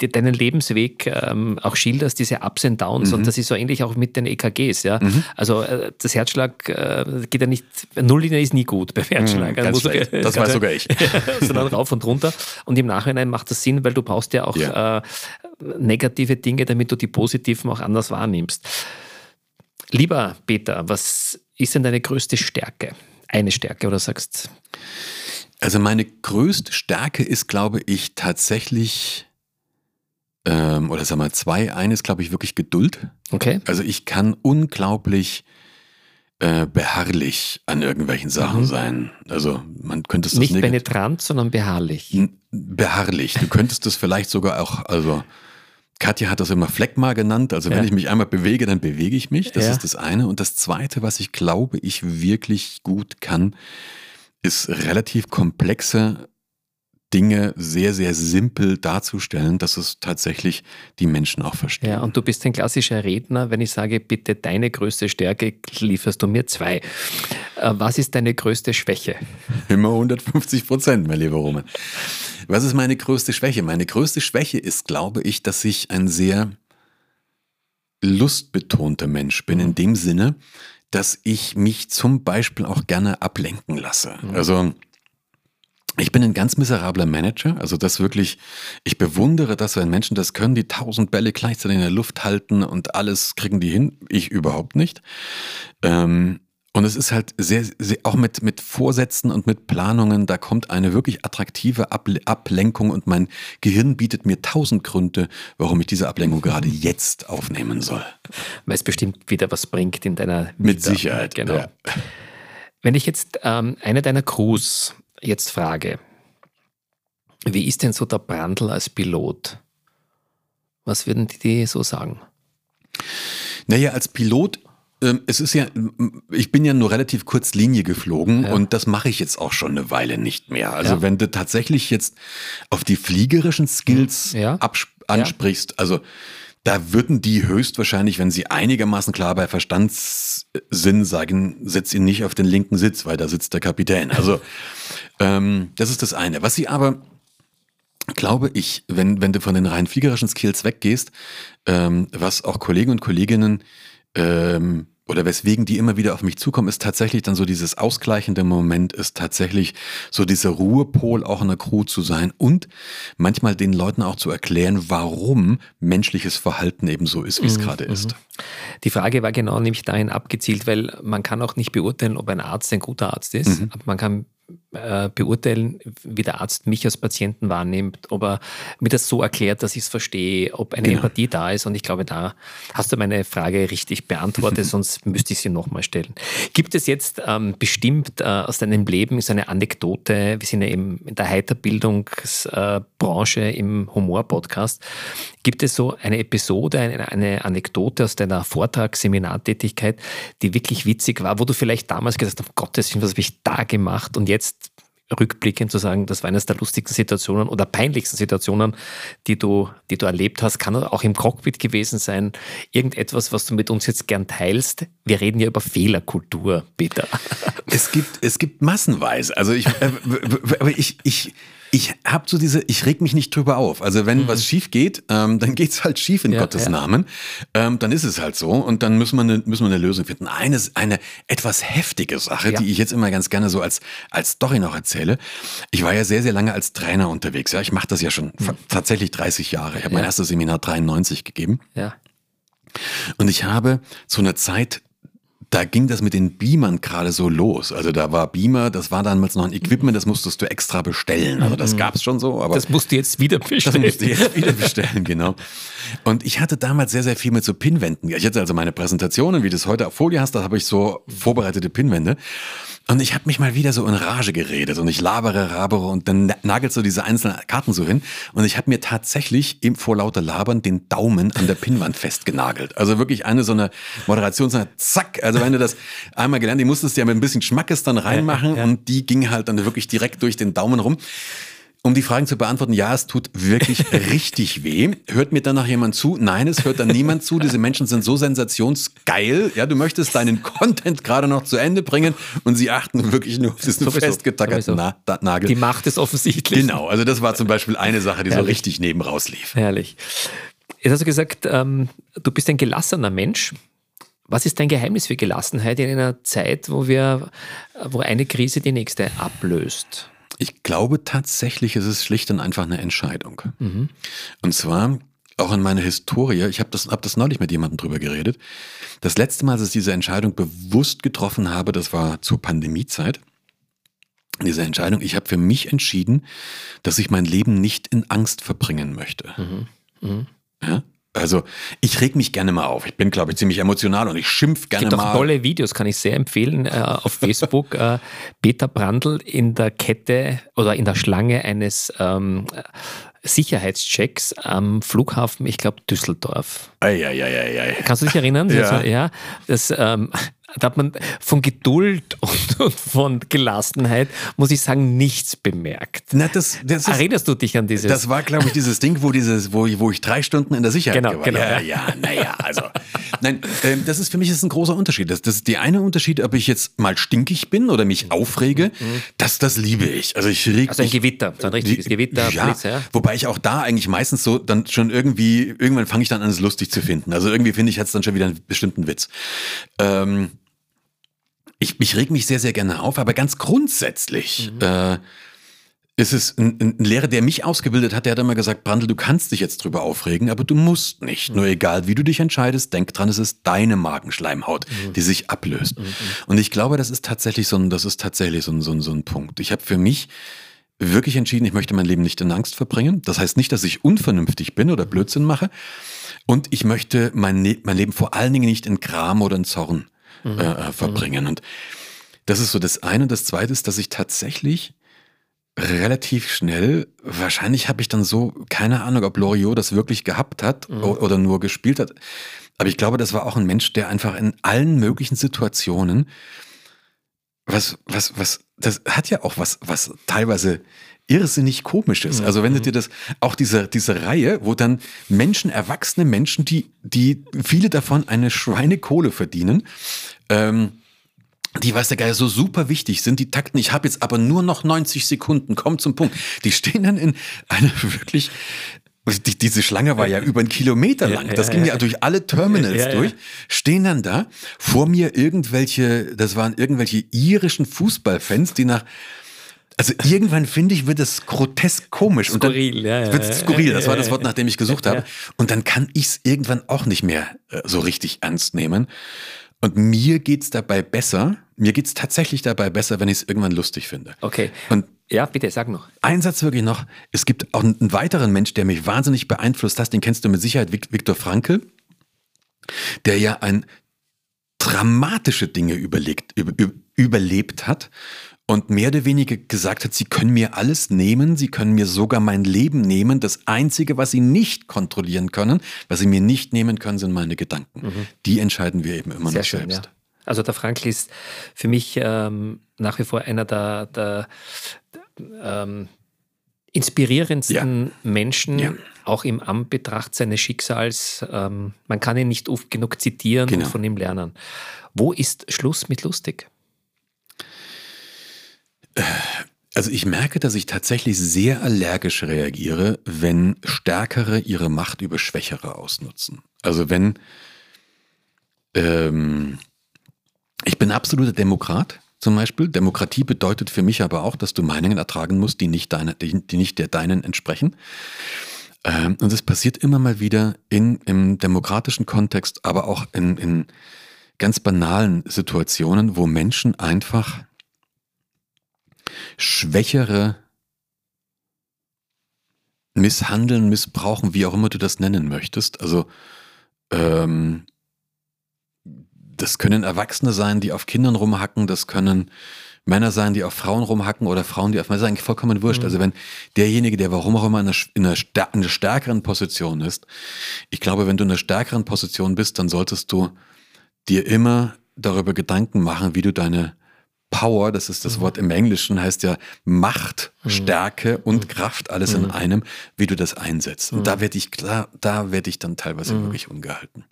die deinen Lebensweg ähm, auch schilderst, diese Ups and Downs. Mhm. Und das ist so ähnlich auch mit den EKGs. Ja? Mhm. Also äh, das Herzschlag äh, geht ja nicht, Nulllinie ist nie gut beim Herzschlag.
Mhm, also du, das weiß sogar ich.
sondern rauf und runter. Und im Nachhinein macht das Sinn, weil du brauchst ja auch ja. Äh, negative Dinge, damit du die positiven auch anders wahrnimmst. Lieber Peter, was ist denn deine größte Stärke? Eine Stärke oder sagst
also meine größte Stärke ist, glaube ich, tatsächlich, ähm, oder sag mal zwei. Eines, glaube ich, wirklich Geduld.
Okay.
Also ich kann unglaublich äh, beharrlich an irgendwelchen Sachen mhm. sein. Also man könnte es
nicht penetrant, sondern beharrlich.
Beharrlich. Du könntest es vielleicht sogar auch, also Katja hat das immer Fleckma genannt. Also wenn ja. ich mich einmal bewege, dann bewege ich mich. Das ja. ist das eine. Und das zweite, was ich glaube, ich wirklich gut kann, ist relativ komplexe Dinge sehr, sehr simpel darzustellen, dass es tatsächlich die Menschen auch verstehen.
Ja, und du bist ein klassischer Redner. Wenn ich sage, bitte deine größte Stärke, lieferst du mir zwei. Äh, was ist deine größte Schwäche?
Immer 150 Prozent, mein lieber Roman. Was ist meine größte Schwäche? Meine größte Schwäche ist, glaube ich, dass ich ein sehr lustbetonter Mensch bin, in dem Sinne, dass ich mich zum Beispiel auch gerne ablenken lasse. Mhm. Also ich bin ein ganz miserabler Manager, also das wirklich, ich bewundere das, wenn Menschen das können, die tausend Bälle gleichzeitig in der Luft halten und alles kriegen die hin, ich überhaupt nicht. Ähm, und es ist halt sehr, sehr, auch mit, mit Vorsätzen und mit Planungen, da kommt eine wirklich attraktive Ablenkung und mein Gehirn bietet mir tausend Gründe, warum ich diese Ablenkung gerade jetzt aufnehmen soll.
Weil es bestimmt wieder was bringt in deiner Vita.
Mit Sicherheit,
genau. Ja. Wenn ich jetzt ähm, eine deiner Crews jetzt frage, wie ist denn so der Brandl als Pilot? Was würden die so sagen?
Naja, als Pilot es ist ja, ich bin ja nur relativ kurz Linie geflogen ja. und das mache ich jetzt auch schon eine Weile nicht mehr. Also ja. wenn du tatsächlich jetzt auf die fliegerischen Skills ja. ansprichst, also da würden die höchstwahrscheinlich, wenn sie einigermaßen klar bei Verstandssinn sagen, setz ihn nicht auf den linken Sitz, weil da sitzt der Kapitän. Also ähm, das ist das eine. Was sie aber glaube ich, wenn, wenn du von den rein fliegerischen Skills weggehst, ähm, was auch Kollegen und Kolleginnen ähm, oder weswegen die immer wieder auf mich zukommen, ist tatsächlich dann so dieses ausgleichende Moment, ist tatsächlich so dieser Ruhepol auch in der Crew zu sein und manchmal den Leuten auch zu erklären, warum menschliches Verhalten eben so ist, wie es mhm. gerade ist. Mhm.
Die Frage war genau nämlich dahin abgezielt, weil man kann auch nicht beurteilen, ob ein Arzt ein guter Arzt ist. Mhm. Man kann äh, beurteilen, wie der Arzt mich als Patienten wahrnimmt, ob er mir das so erklärt, dass ich es verstehe, ob eine genau. Empathie da ist. Und ich glaube, da hast du meine Frage richtig beantwortet, sonst müsste ich sie nochmal stellen. Gibt es jetzt ähm, bestimmt äh, aus deinem Leben so eine Anekdote, wir sind ja eben in der Heiterbildungsbranche äh, im Humor-Podcast, gibt es so eine Episode, eine, eine Anekdote aus deiner Vortragsseminartätigkeit, die wirklich witzig war, wo du vielleicht damals gesagt hast, um Gottes Willen, was habe ich da gemacht und jetzt jetzt rückblickend zu sagen, das war eines der lustigsten Situationen oder peinlichsten Situationen, die du, die du erlebt hast, kann auch im Cockpit gewesen sein. Irgendetwas, was du mit uns jetzt gern teilst. Wir reden ja über Fehlerkultur, Peter.
Es gibt, es gibt massenweise. Also ich, äh, ich, ich, Ich habe so diese, ich reg mich nicht drüber auf. Also wenn mhm. was schief geht, ähm, dann geht's halt schief in ja, Gottes ja. Namen. Ähm, dann ist es halt so und dann müssen wir eine, müssen wir eine Lösung finden. Eine, eine etwas heftige Sache, ja. die ich jetzt immer ganz gerne so als, als Story noch erzähle. Ich war ja sehr, sehr lange als Trainer unterwegs. Ja, ich mache das ja schon mhm. tatsächlich 30 Jahre. Ich habe mein erstes Seminar 93 gegeben.
Ja.
Und ich habe zu einer Zeit da ging das mit den Beamern gerade so los. Also da war Beamer, das war damals noch ein Equipment, das musstest du extra bestellen. Also das mhm. gab es schon so. Aber
das musst du jetzt wieder bestellen.
Das musst du jetzt wieder bestellen, genau. Und ich hatte damals sehr, sehr viel mit so Pinwänden. Ich hatte also meine Präsentationen, wie du es heute auf Folie hast, da habe ich so vorbereitete Pinwände. Und ich habe mich mal wieder so in Rage geredet und ich labere, rabere und dann nagelst du diese einzelnen Karten so hin. Und ich habe mir tatsächlich im vor lauter Labern den Daumen an der Pinnwand festgenagelt. Also wirklich eine so eine Moderation, so eine zack. Also wenn du das einmal gelernt, die musstest du ja mit ein bisschen Schmackes dann reinmachen ja, ja. und die ging halt dann wirklich direkt durch den Daumen rum. Um die Fragen zu beantworten, ja, es tut wirklich richtig weh. Hört mir dann noch jemand zu? Nein, es hört dann niemand zu. Diese Menschen sind so sensationsgeil. Ja, du möchtest deinen Content gerade noch zu Ende bringen und sie achten wirklich nur auf diesen sowieso, festgetackerten Na Nagel.
Die Macht ist offensichtlich.
Genau, also das war zum Beispiel eine Sache, die Herrlich. so richtig neben rauslief.
Herrlich. Jetzt hast du gesagt, ähm, du bist ein gelassener Mensch. Was ist dein Geheimnis für Gelassenheit in einer Zeit, wo wir, wo eine Krise die nächste ablöst?
Ich glaube tatsächlich, es ist schlicht und einfach eine Entscheidung. Mhm. Und zwar auch in meiner Historie, ich habe das, hab das neulich mit jemandem drüber geredet. Das letzte Mal, dass ich diese Entscheidung bewusst getroffen habe, das war zur Pandemiezeit. Diese Entscheidung, ich habe für mich entschieden, dass ich mein Leben nicht in Angst verbringen möchte. Mhm. Mhm. Ja? Also ich reg mich gerne mal auf. Ich bin, glaube ich, ziemlich emotional und ich schimpf gerne mal. Es gibt
auch tolle Videos, kann ich sehr empfehlen, äh, auf Facebook. äh, Peter Brandl in der Kette oder in der Schlange eines ähm, Sicherheitschecks am Flughafen, ich glaube Düsseldorf.
Ei, ei, ei, ei,
Kannst du dich erinnern? Ja. ja das, ähm, da hat man von Geduld und, und, von Gelassenheit, muss ich sagen, nichts bemerkt.
Na, das, das ist,
Erinnerst du dich an dieses?
Das war, glaube ich, dieses Ding, wo, dieses, wo, ich, wo ich drei Stunden in der Sicherheit
genau,
war.
Genau,
ja, ja, naja, also. Nein, äh, das ist für mich ist ein großer Unterschied. Das, das ist die eine Unterschied, ob ich jetzt mal stinkig bin oder mich aufrege, mhm. das, das liebe ich. Also ich reg
Also ein Gewitter, so ein richtiges die, Gewitter.
Ja, Blitz, ja, wobei ich auch da eigentlich meistens so dann schon irgendwie, irgendwann fange ich dann an, es lustig zu finden. Also irgendwie finde ich, hat es dann schon wieder einen bestimmten Witz. Ähm, ich, ich reg mich sehr, sehr gerne auf, aber ganz grundsätzlich mhm. äh, ist es ein, ein, Lehrer, der mich ausgebildet hat, der hat immer gesagt, Brandl, du kannst dich jetzt drüber aufregen, aber du musst nicht. Mhm. Nur egal, wie du dich entscheidest, denk dran, es ist deine Magenschleimhaut, mhm. die sich ablöst. Mhm. Und ich glaube, das ist tatsächlich so ein, das ist tatsächlich so ein, so ein, so ein Punkt. Ich habe für mich wirklich entschieden, ich möchte mein Leben nicht in Angst verbringen. Das heißt nicht, dass ich unvernünftig bin oder Blödsinn mache. Und ich möchte mein, mein Leben vor allen Dingen nicht in Kram oder in Zorn mhm. äh, äh verbringen. Und das ist so das eine. Und das zweite ist, dass ich tatsächlich relativ schnell, wahrscheinlich habe ich dann so, keine Ahnung, ob Loriot das wirklich gehabt hat mhm. oder nur gespielt hat. Aber ich glaube, das war auch ein Mensch, der einfach in allen möglichen Situationen was, was, was, das hat ja auch was, was teilweise irrsinnig komisches. Also wenn du mhm. dir das, auch diese, diese Reihe, wo dann Menschen, erwachsene Menschen, die, die viele davon eine Schweinekohle verdienen, ähm, die weiß der Geier so super wichtig sind, die Takten. Ich habe jetzt aber nur noch 90 Sekunden, komm zum Punkt. Die stehen dann in einer wirklich die, diese Schlange war ja über einen Kilometer lang. Das ging ja durch alle Terminals durch. Stehen dann da vor mir irgendwelche, das waren irgendwelche irischen Fußballfans, die nach also irgendwann finde ich, wird es grotesk komisch.
Skurril,
ja, ja. Wird skurril, das war das Wort, nach dem ich gesucht habe. Und dann kann ich es irgendwann auch nicht mehr äh, so richtig ernst nehmen. Und mir geht's dabei besser. Mir geht's tatsächlich dabei besser, wenn ich es irgendwann lustig finde.
Okay.
Und
ja, bitte, sag noch.
Ein Satz wirklich noch. Es gibt auch einen weiteren Mensch, der mich wahnsinnig beeinflusst hat. Den kennst du mit Sicherheit, Viktor Frankl, der ja ein dramatische Dinge überlegt, über, überlebt hat und mehr oder weniger gesagt hat, sie können mir alles nehmen, sie können mir sogar mein Leben nehmen. Das Einzige, was sie nicht kontrollieren können, was sie mir nicht nehmen können, sind meine Gedanken. Mhm. Die entscheiden wir eben immer Sehr noch schön, selbst. Ja.
Also der Frankl ist für mich ähm, nach wie vor einer der, der, der ähm, inspirierendsten ja. Menschen, ja. auch im Anbetracht seines Schicksals. Ähm, man kann ihn nicht oft genug zitieren genau. und von ihm lernen. Wo ist Schluss mit lustig?
Also ich merke, dass ich tatsächlich sehr allergisch reagiere, wenn Stärkere ihre Macht über Schwächere ausnutzen. Also wenn ähm, ich bin absoluter Demokrat zum Beispiel. Demokratie bedeutet für mich aber auch, dass du Meinungen ertragen musst, die nicht, deine, die, die nicht der deinen entsprechen. Ähm, und es passiert immer mal wieder in, im demokratischen Kontext, aber auch in, in ganz banalen Situationen, wo Menschen einfach Schwächere misshandeln, missbrauchen, wie auch immer du das nennen möchtest. Also ähm, das können Erwachsene sein, die auf Kindern rumhacken, das können Männer sein, die auf Frauen rumhacken oder Frauen, die auf Männer, das ist eigentlich vollkommen wurscht. Mhm. Also wenn derjenige, der warum auch immer in, einer, in einer stärkeren Position ist, ich glaube, wenn du in einer stärkeren Position bist, dann solltest du dir immer darüber Gedanken machen, wie du deine Power, das ist das mhm. Wort im Englischen, heißt ja Macht, mhm. Stärke und mhm. Kraft, alles in mhm. einem, wie du das einsetzt. Und da mhm. werde ich klar, da werde ich dann teilweise mhm. wirklich ungehalten.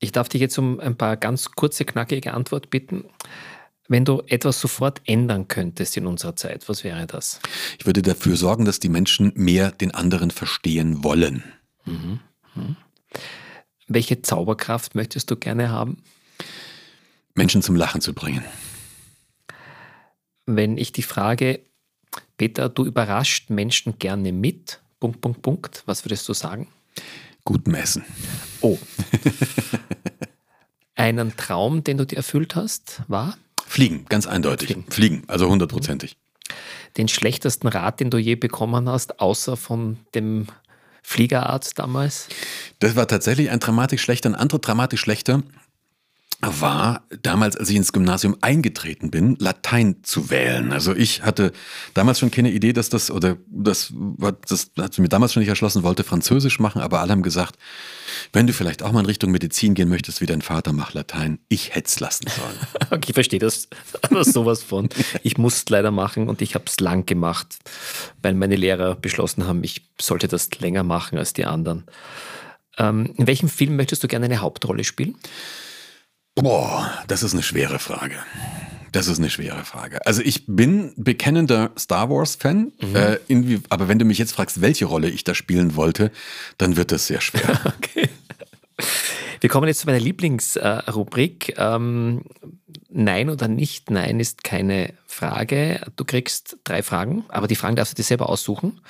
Ich darf dich jetzt um ein paar ganz kurze, knackige Antwort bitten. Wenn du etwas sofort ändern könntest in unserer Zeit, was wäre das?
Ich würde dafür sorgen, dass die Menschen mehr den anderen verstehen wollen.
Welche Zauberkraft möchtest du gerne haben?
Menschen zum Lachen zu bringen.
Wenn ich die Frage, Peter, du überrascht Menschen gerne mit, Punkt, Punkt, Punkt, was würdest du sagen?
Gutem Essen.
Oh. Einen Traum, den du dir erfüllt hast, war?
Fliegen, ganz eindeutig. Fliegen, Fliegen also hundertprozentig.
Den schlechtesten Rat, den du je bekommen hast, außer von dem Fliegerarzt damals?
Das war tatsächlich ein dramatisch schlechter. Ein anderer dramatisch schlechter war damals, als ich ins Gymnasium eingetreten bin, Latein zu wählen. Also ich hatte damals schon keine Idee, dass das, oder das, das hat mir damals schon nicht erschlossen, wollte Französisch machen, aber alle haben gesagt, wenn du vielleicht auch mal in Richtung Medizin gehen möchtest, wie dein Vater, mach Latein. Ich hätte es lassen sollen.
okay, ich verstehe das, aber sowas von. Ich musste es leider machen und ich habe es lang gemacht, weil meine Lehrer beschlossen haben, ich sollte das länger machen als die anderen. Ähm, in welchem Film möchtest du gerne eine Hauptrolle spielen?
Boah, das ist eine schwere Frage. Das ist eine schwere Frage. Also ich bin bekennender Star Wars-Fan, mhm. äh, aber wenn du mich jetzt fragst, welche Rolle ich da spielen wollte, dann wird das sehr schwer. okay.
Wir kommen jetzt zu meiner Lieblingsrubrik. Ähm, Nein oder nicht Nein ist keine Frage. Du kriegst drei Fragen, aber die Fragen darfst du dir selber aussuchen.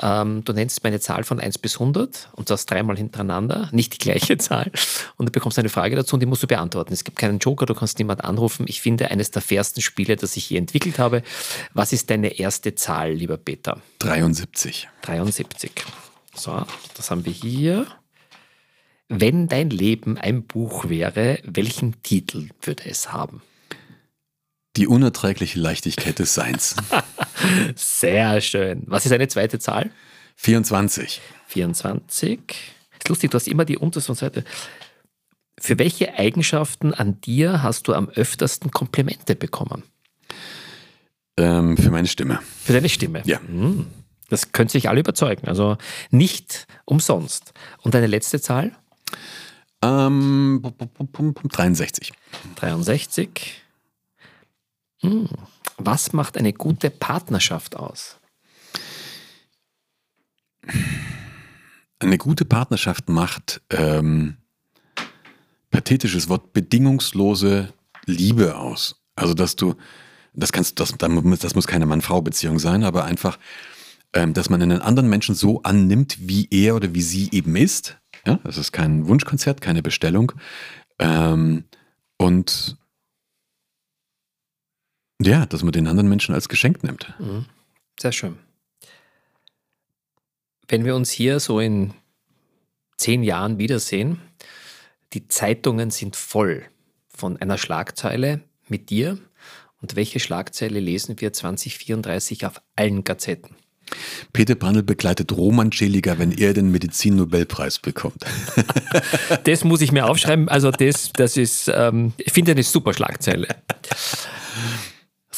Ähm, du nennst mir eine Zahl von 1 bis 100 und das dreimal hintereinander, nicht die gleiche Zahl. Und du bekommst eine Frage dazu und die musst du beantworten. Es gibt keinen Joker, du kannst niemand anrufen. Ich finde, eines der fairsten Spiele, das ich je entwickelt habe. Was ist deine erste Zahl, lieber Peter?
73.
73. So, das haben wir hier. Wenn dein Leben ein Buch wäre, welchen Titel würde es haben?
Die unerträgliche Leichtigkeit des Seins.
Sehr schön. Was ist eine zweite Zahl?
24.
24. Ist lustig, du hast immer die unterste Seite. Für welche Eigenschaften an dir hast du am öftersten Komplimente bekommen?
Ähm, für meine Stimme.
Für deine Stimme?
Ja. Hm.
Das können sich alle überzeugen. Also nicht umsonst. Und deine letzte Zahl?
Ähm, 63.
63. Was macht eine gute Partnerschaft aus?
Eine gute Partnerschaft macht ähm, pathetisches Wort bedingungslose Liebe aus. Also dass du, das kannst, das, das muss keine Mann-Frau-Beziehung sein, aber einfach, ähm, dass man einen anderen Menschen so annimmt, wie er oder wie sie eben ist ja, das ist kein Wunschkonzert, keine Bestellung. Ähm, und ja, dass man den anderen Menschen als Geschenk nimmt. Mhm.
Sehr schön. Wenn wir uns hier so in zehn Jahren wiedersehen, die Zeitungen sind voll von einer Schlagzeile mit dir. Und welche Schlagzeile lesen wir 2034 auf allen Gazetten?
Peter Brandl begleitet Roman Celiger, wenn er den Medizin-Nobelpreis bekommt.
das muss ich mir aufschreiben. Also das, das ist, ähm, ich finde eine super Schlagzeile.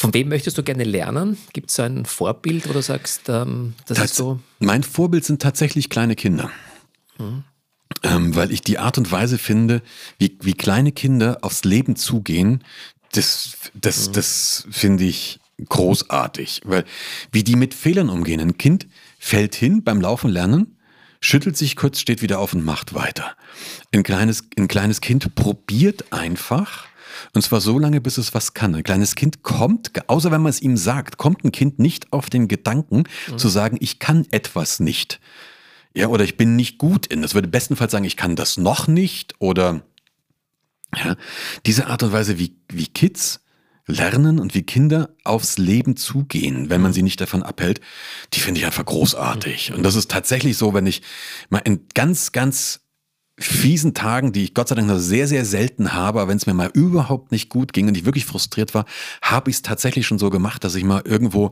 Von wem möchtest du gerne lernen? Gibt es ein Vorbild, wo du sagst, ähm, das, das, ist so?
Mein Vorbild sind tatsächlich kleine Kinder. Mhm. Ähm, weil ich die Art und Weise finde, wie, wie kleine Kinder aufs Leben zugehen, das, das, mhm. das finde ich großartig, weil wie die mit Fehlern umgehen. Ein Kind fällt hin beim Laufen lernen, schüttelt sich kurz, steht wieder auf und macht weiter. Ein kleines, ein kleines Kind probiert einfach, und zwar so lange, bis es was kann. Ein kleines Kind kommt, außer wenn man es ihm sagt, kommt ein Kind nicht auf den Gedanken mhm. zu sagen, ich kann etwas nicht. Ja, oder ich bin nicht gut in. Das würde bestenfalls sagen, ich kann das noch nicht oder ja, diese Art und Weise, wie, wie Kids lernen und wie Kinder aufs Leben zugehen, wenn man sie nicht davon abhält, die finde ich einfach großartig. Und das ist tatsächlich so, wenn ich mal in ganz, ganz fiesen Tagen, die ich Gott sei Dank noch sehr, sehr selten habe, wenn es mir mal überhaupt nicht gut ging und ich wirklich frustriert war, habe ich es tatsächlich schon so gemacht, dass ich mal irgendwo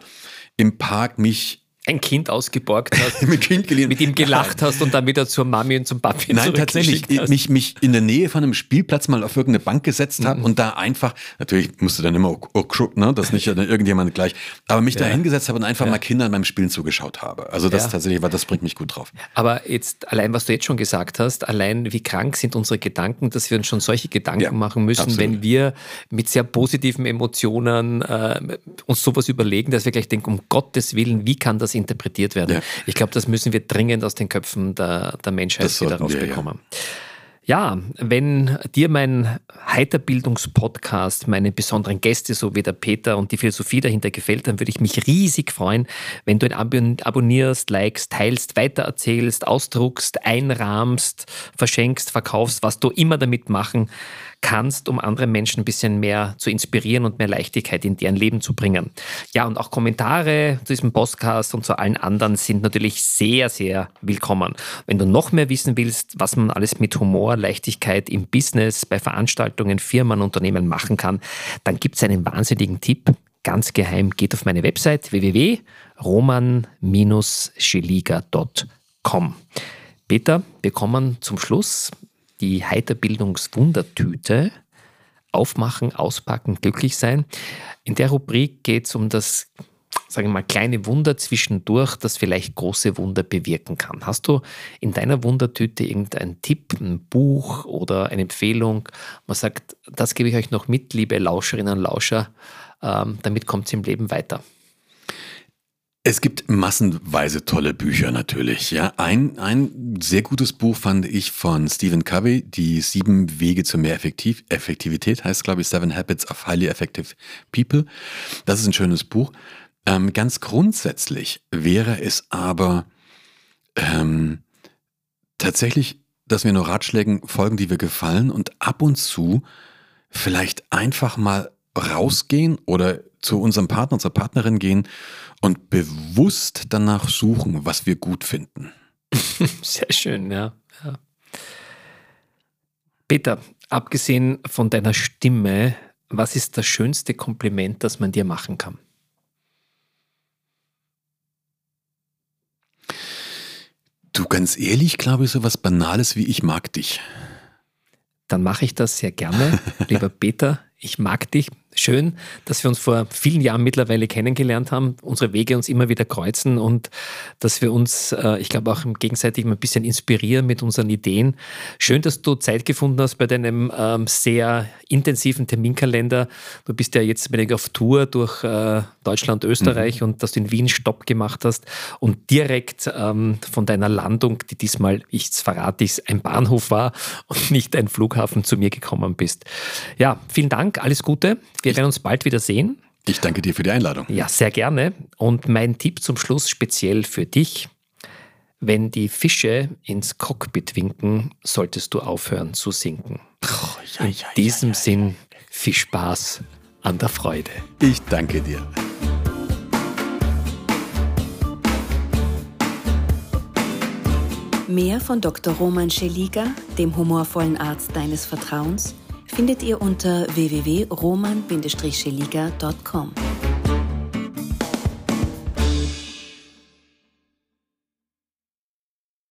im Park mich
ein Kind ausgeborgt hast, mit, kind mit ihm gelacht Nein. hast und dann wieder zur Mami und zum Papi
Nein, tatsächlich, hast. mich, mich in der Nähe von einem Spielplatz mal auf irgendeine Bank gesetzt mhm. habe und da einfach, natürlich musste dann immer, oh, oh, ne, dass nicht irgendjemand gleich, aber mich ja. da hingesetzt habe und einfach ja. mal Kindern beim Spielen zugeschaut habe. Also das ja. tatsächlich, das bringt mich gut drauf.
Aber jetzt, allein was du jetzt schon gesagt hast, allein wie krank sind unsere Gedanken, dass wir uns schon solche Gedanken machen müssen, absolut. wenn wir mit sehr positiven Emotionen äh, uns sowas überlegen, dass wir gleich denken, um Gottes Willen, wie kann das interpretiert werden. Ja. Ich glaube, das müssen wir dringend aus den Köpfen der, der Menschheit wieder rausbekommen. Ja. Ja, wenn dir mein Heiterbildungspodcast, meine besonderen Gäste, so wie der Peter und die Philosophie dahinter gefällt, dann würde ich mich riesig freuen, wenn du ihn abonnierst, likest, teilst, weitererzählst, ausdruckst, einrahmst, verschenkst, verkaufst, was du immer damit machen kannst, um andere Menschen ein bisschen mehr zu inspirieren und mehr Leichtigkeit in deren Leben zu bringen. Ja, und auch Kommentare zu diesem Podcast und zu allen anderen sind natürlich sehr, sehr willkommen. Wenn du noch mehr wissen willst, was man alles mit Humor, Leichtigkeit im Business, bei Veranstaltungen, Firmen, Unternehmen machen kann, dann gibt es einen wahnsinnigen Tipp. Ganz geheim, geht auf meine Website www.roman-scheliga.com. Peter, wir kommen zum Schluss die Heiterbildungswundertüte. Aufmachen, auspacken, glücklich sein. In der Rubrik geht es um das, sagen wir mal, kleine Wunder zwischendurch, das vielleicht große Wunder bewirken kann. Hast du in deiner Wundertüte irgendeinen Tipp, ein Buch oder eine Empfehlung? Man sagt, das gebe ich euch noch mit, liebe Lauscherinnen und Lauscher, ähm, damit kommt es im Leben weiter.
Es gibt massenweise tolle Bücher natürlich. Ja, ein, ein sehr gutes Buch fand ich von Stephen Covey, die sieben Wege zu mehr Effektiv Effektivität, heißt glaube ich Seven Habits of Highly Effective People. Das ist ein schönes Buch. Ähm, ganz grundsätzlich wäre es aber ähm, tatsächlich, dass wir nur Ratschlägen folgen, die wir gefallen und ab und zu vielleicht einfach mal rausgehen oder zu unserem Partner, unserer Partnerin gehen und bewusst danach suchen, was wir gut finden.
Sehr schön, ja. ja. Peter, abgesehen von deiner Stimme, was ist das schönste Kompliment, das man dir machen kann?
Du, ganz ehrlich, glaube ich, so was Banales wie ich mag dich.
Dann mache ich das sehr gerne, lieber Peter. Ich mag dich schön, dass wir uns vor vielen Jahren mittlerweile kennengelernt haben, unsere Wege uns immer wieder kreuzen und dass wir uns, äh, ich glaube, auch gegenseitig ein bisschen inspirieren mit unseren Ideen. Schön, dass du Zeit gefunden hast bei deinem ähm, sehr intensiven Terminkalender. Du bist ja jetzt auf Tour durch äh, Deutschland, Österreich mhm. und dass du in Wien Stopp gemacht hast und direkt ähm, von deiner Landung, die diesmal, ich verrate ich, ein Bahnhof war und nicht ein Flughafen zu mir gekommen bist. Ja, vielen Dank, alles Gute. Wir werden uns bald wieder sehen.
Ich danke dir für die Einladung.
Ja, sehr gerne. Und mein Tipp zum Schluss speziell für dich. Wenn die Fische ins Cockpit winken, solltest du aufhören zu sinken. Oh, ja, In ja, diesem ja, Sinn viel Spaß an der Freude.
Ich danke dir.
Mehr von Dr. Roman Scheliga, dem humorvollen Arzt deines Vertrauens, findet ihr unter www.roman-scheliga.com.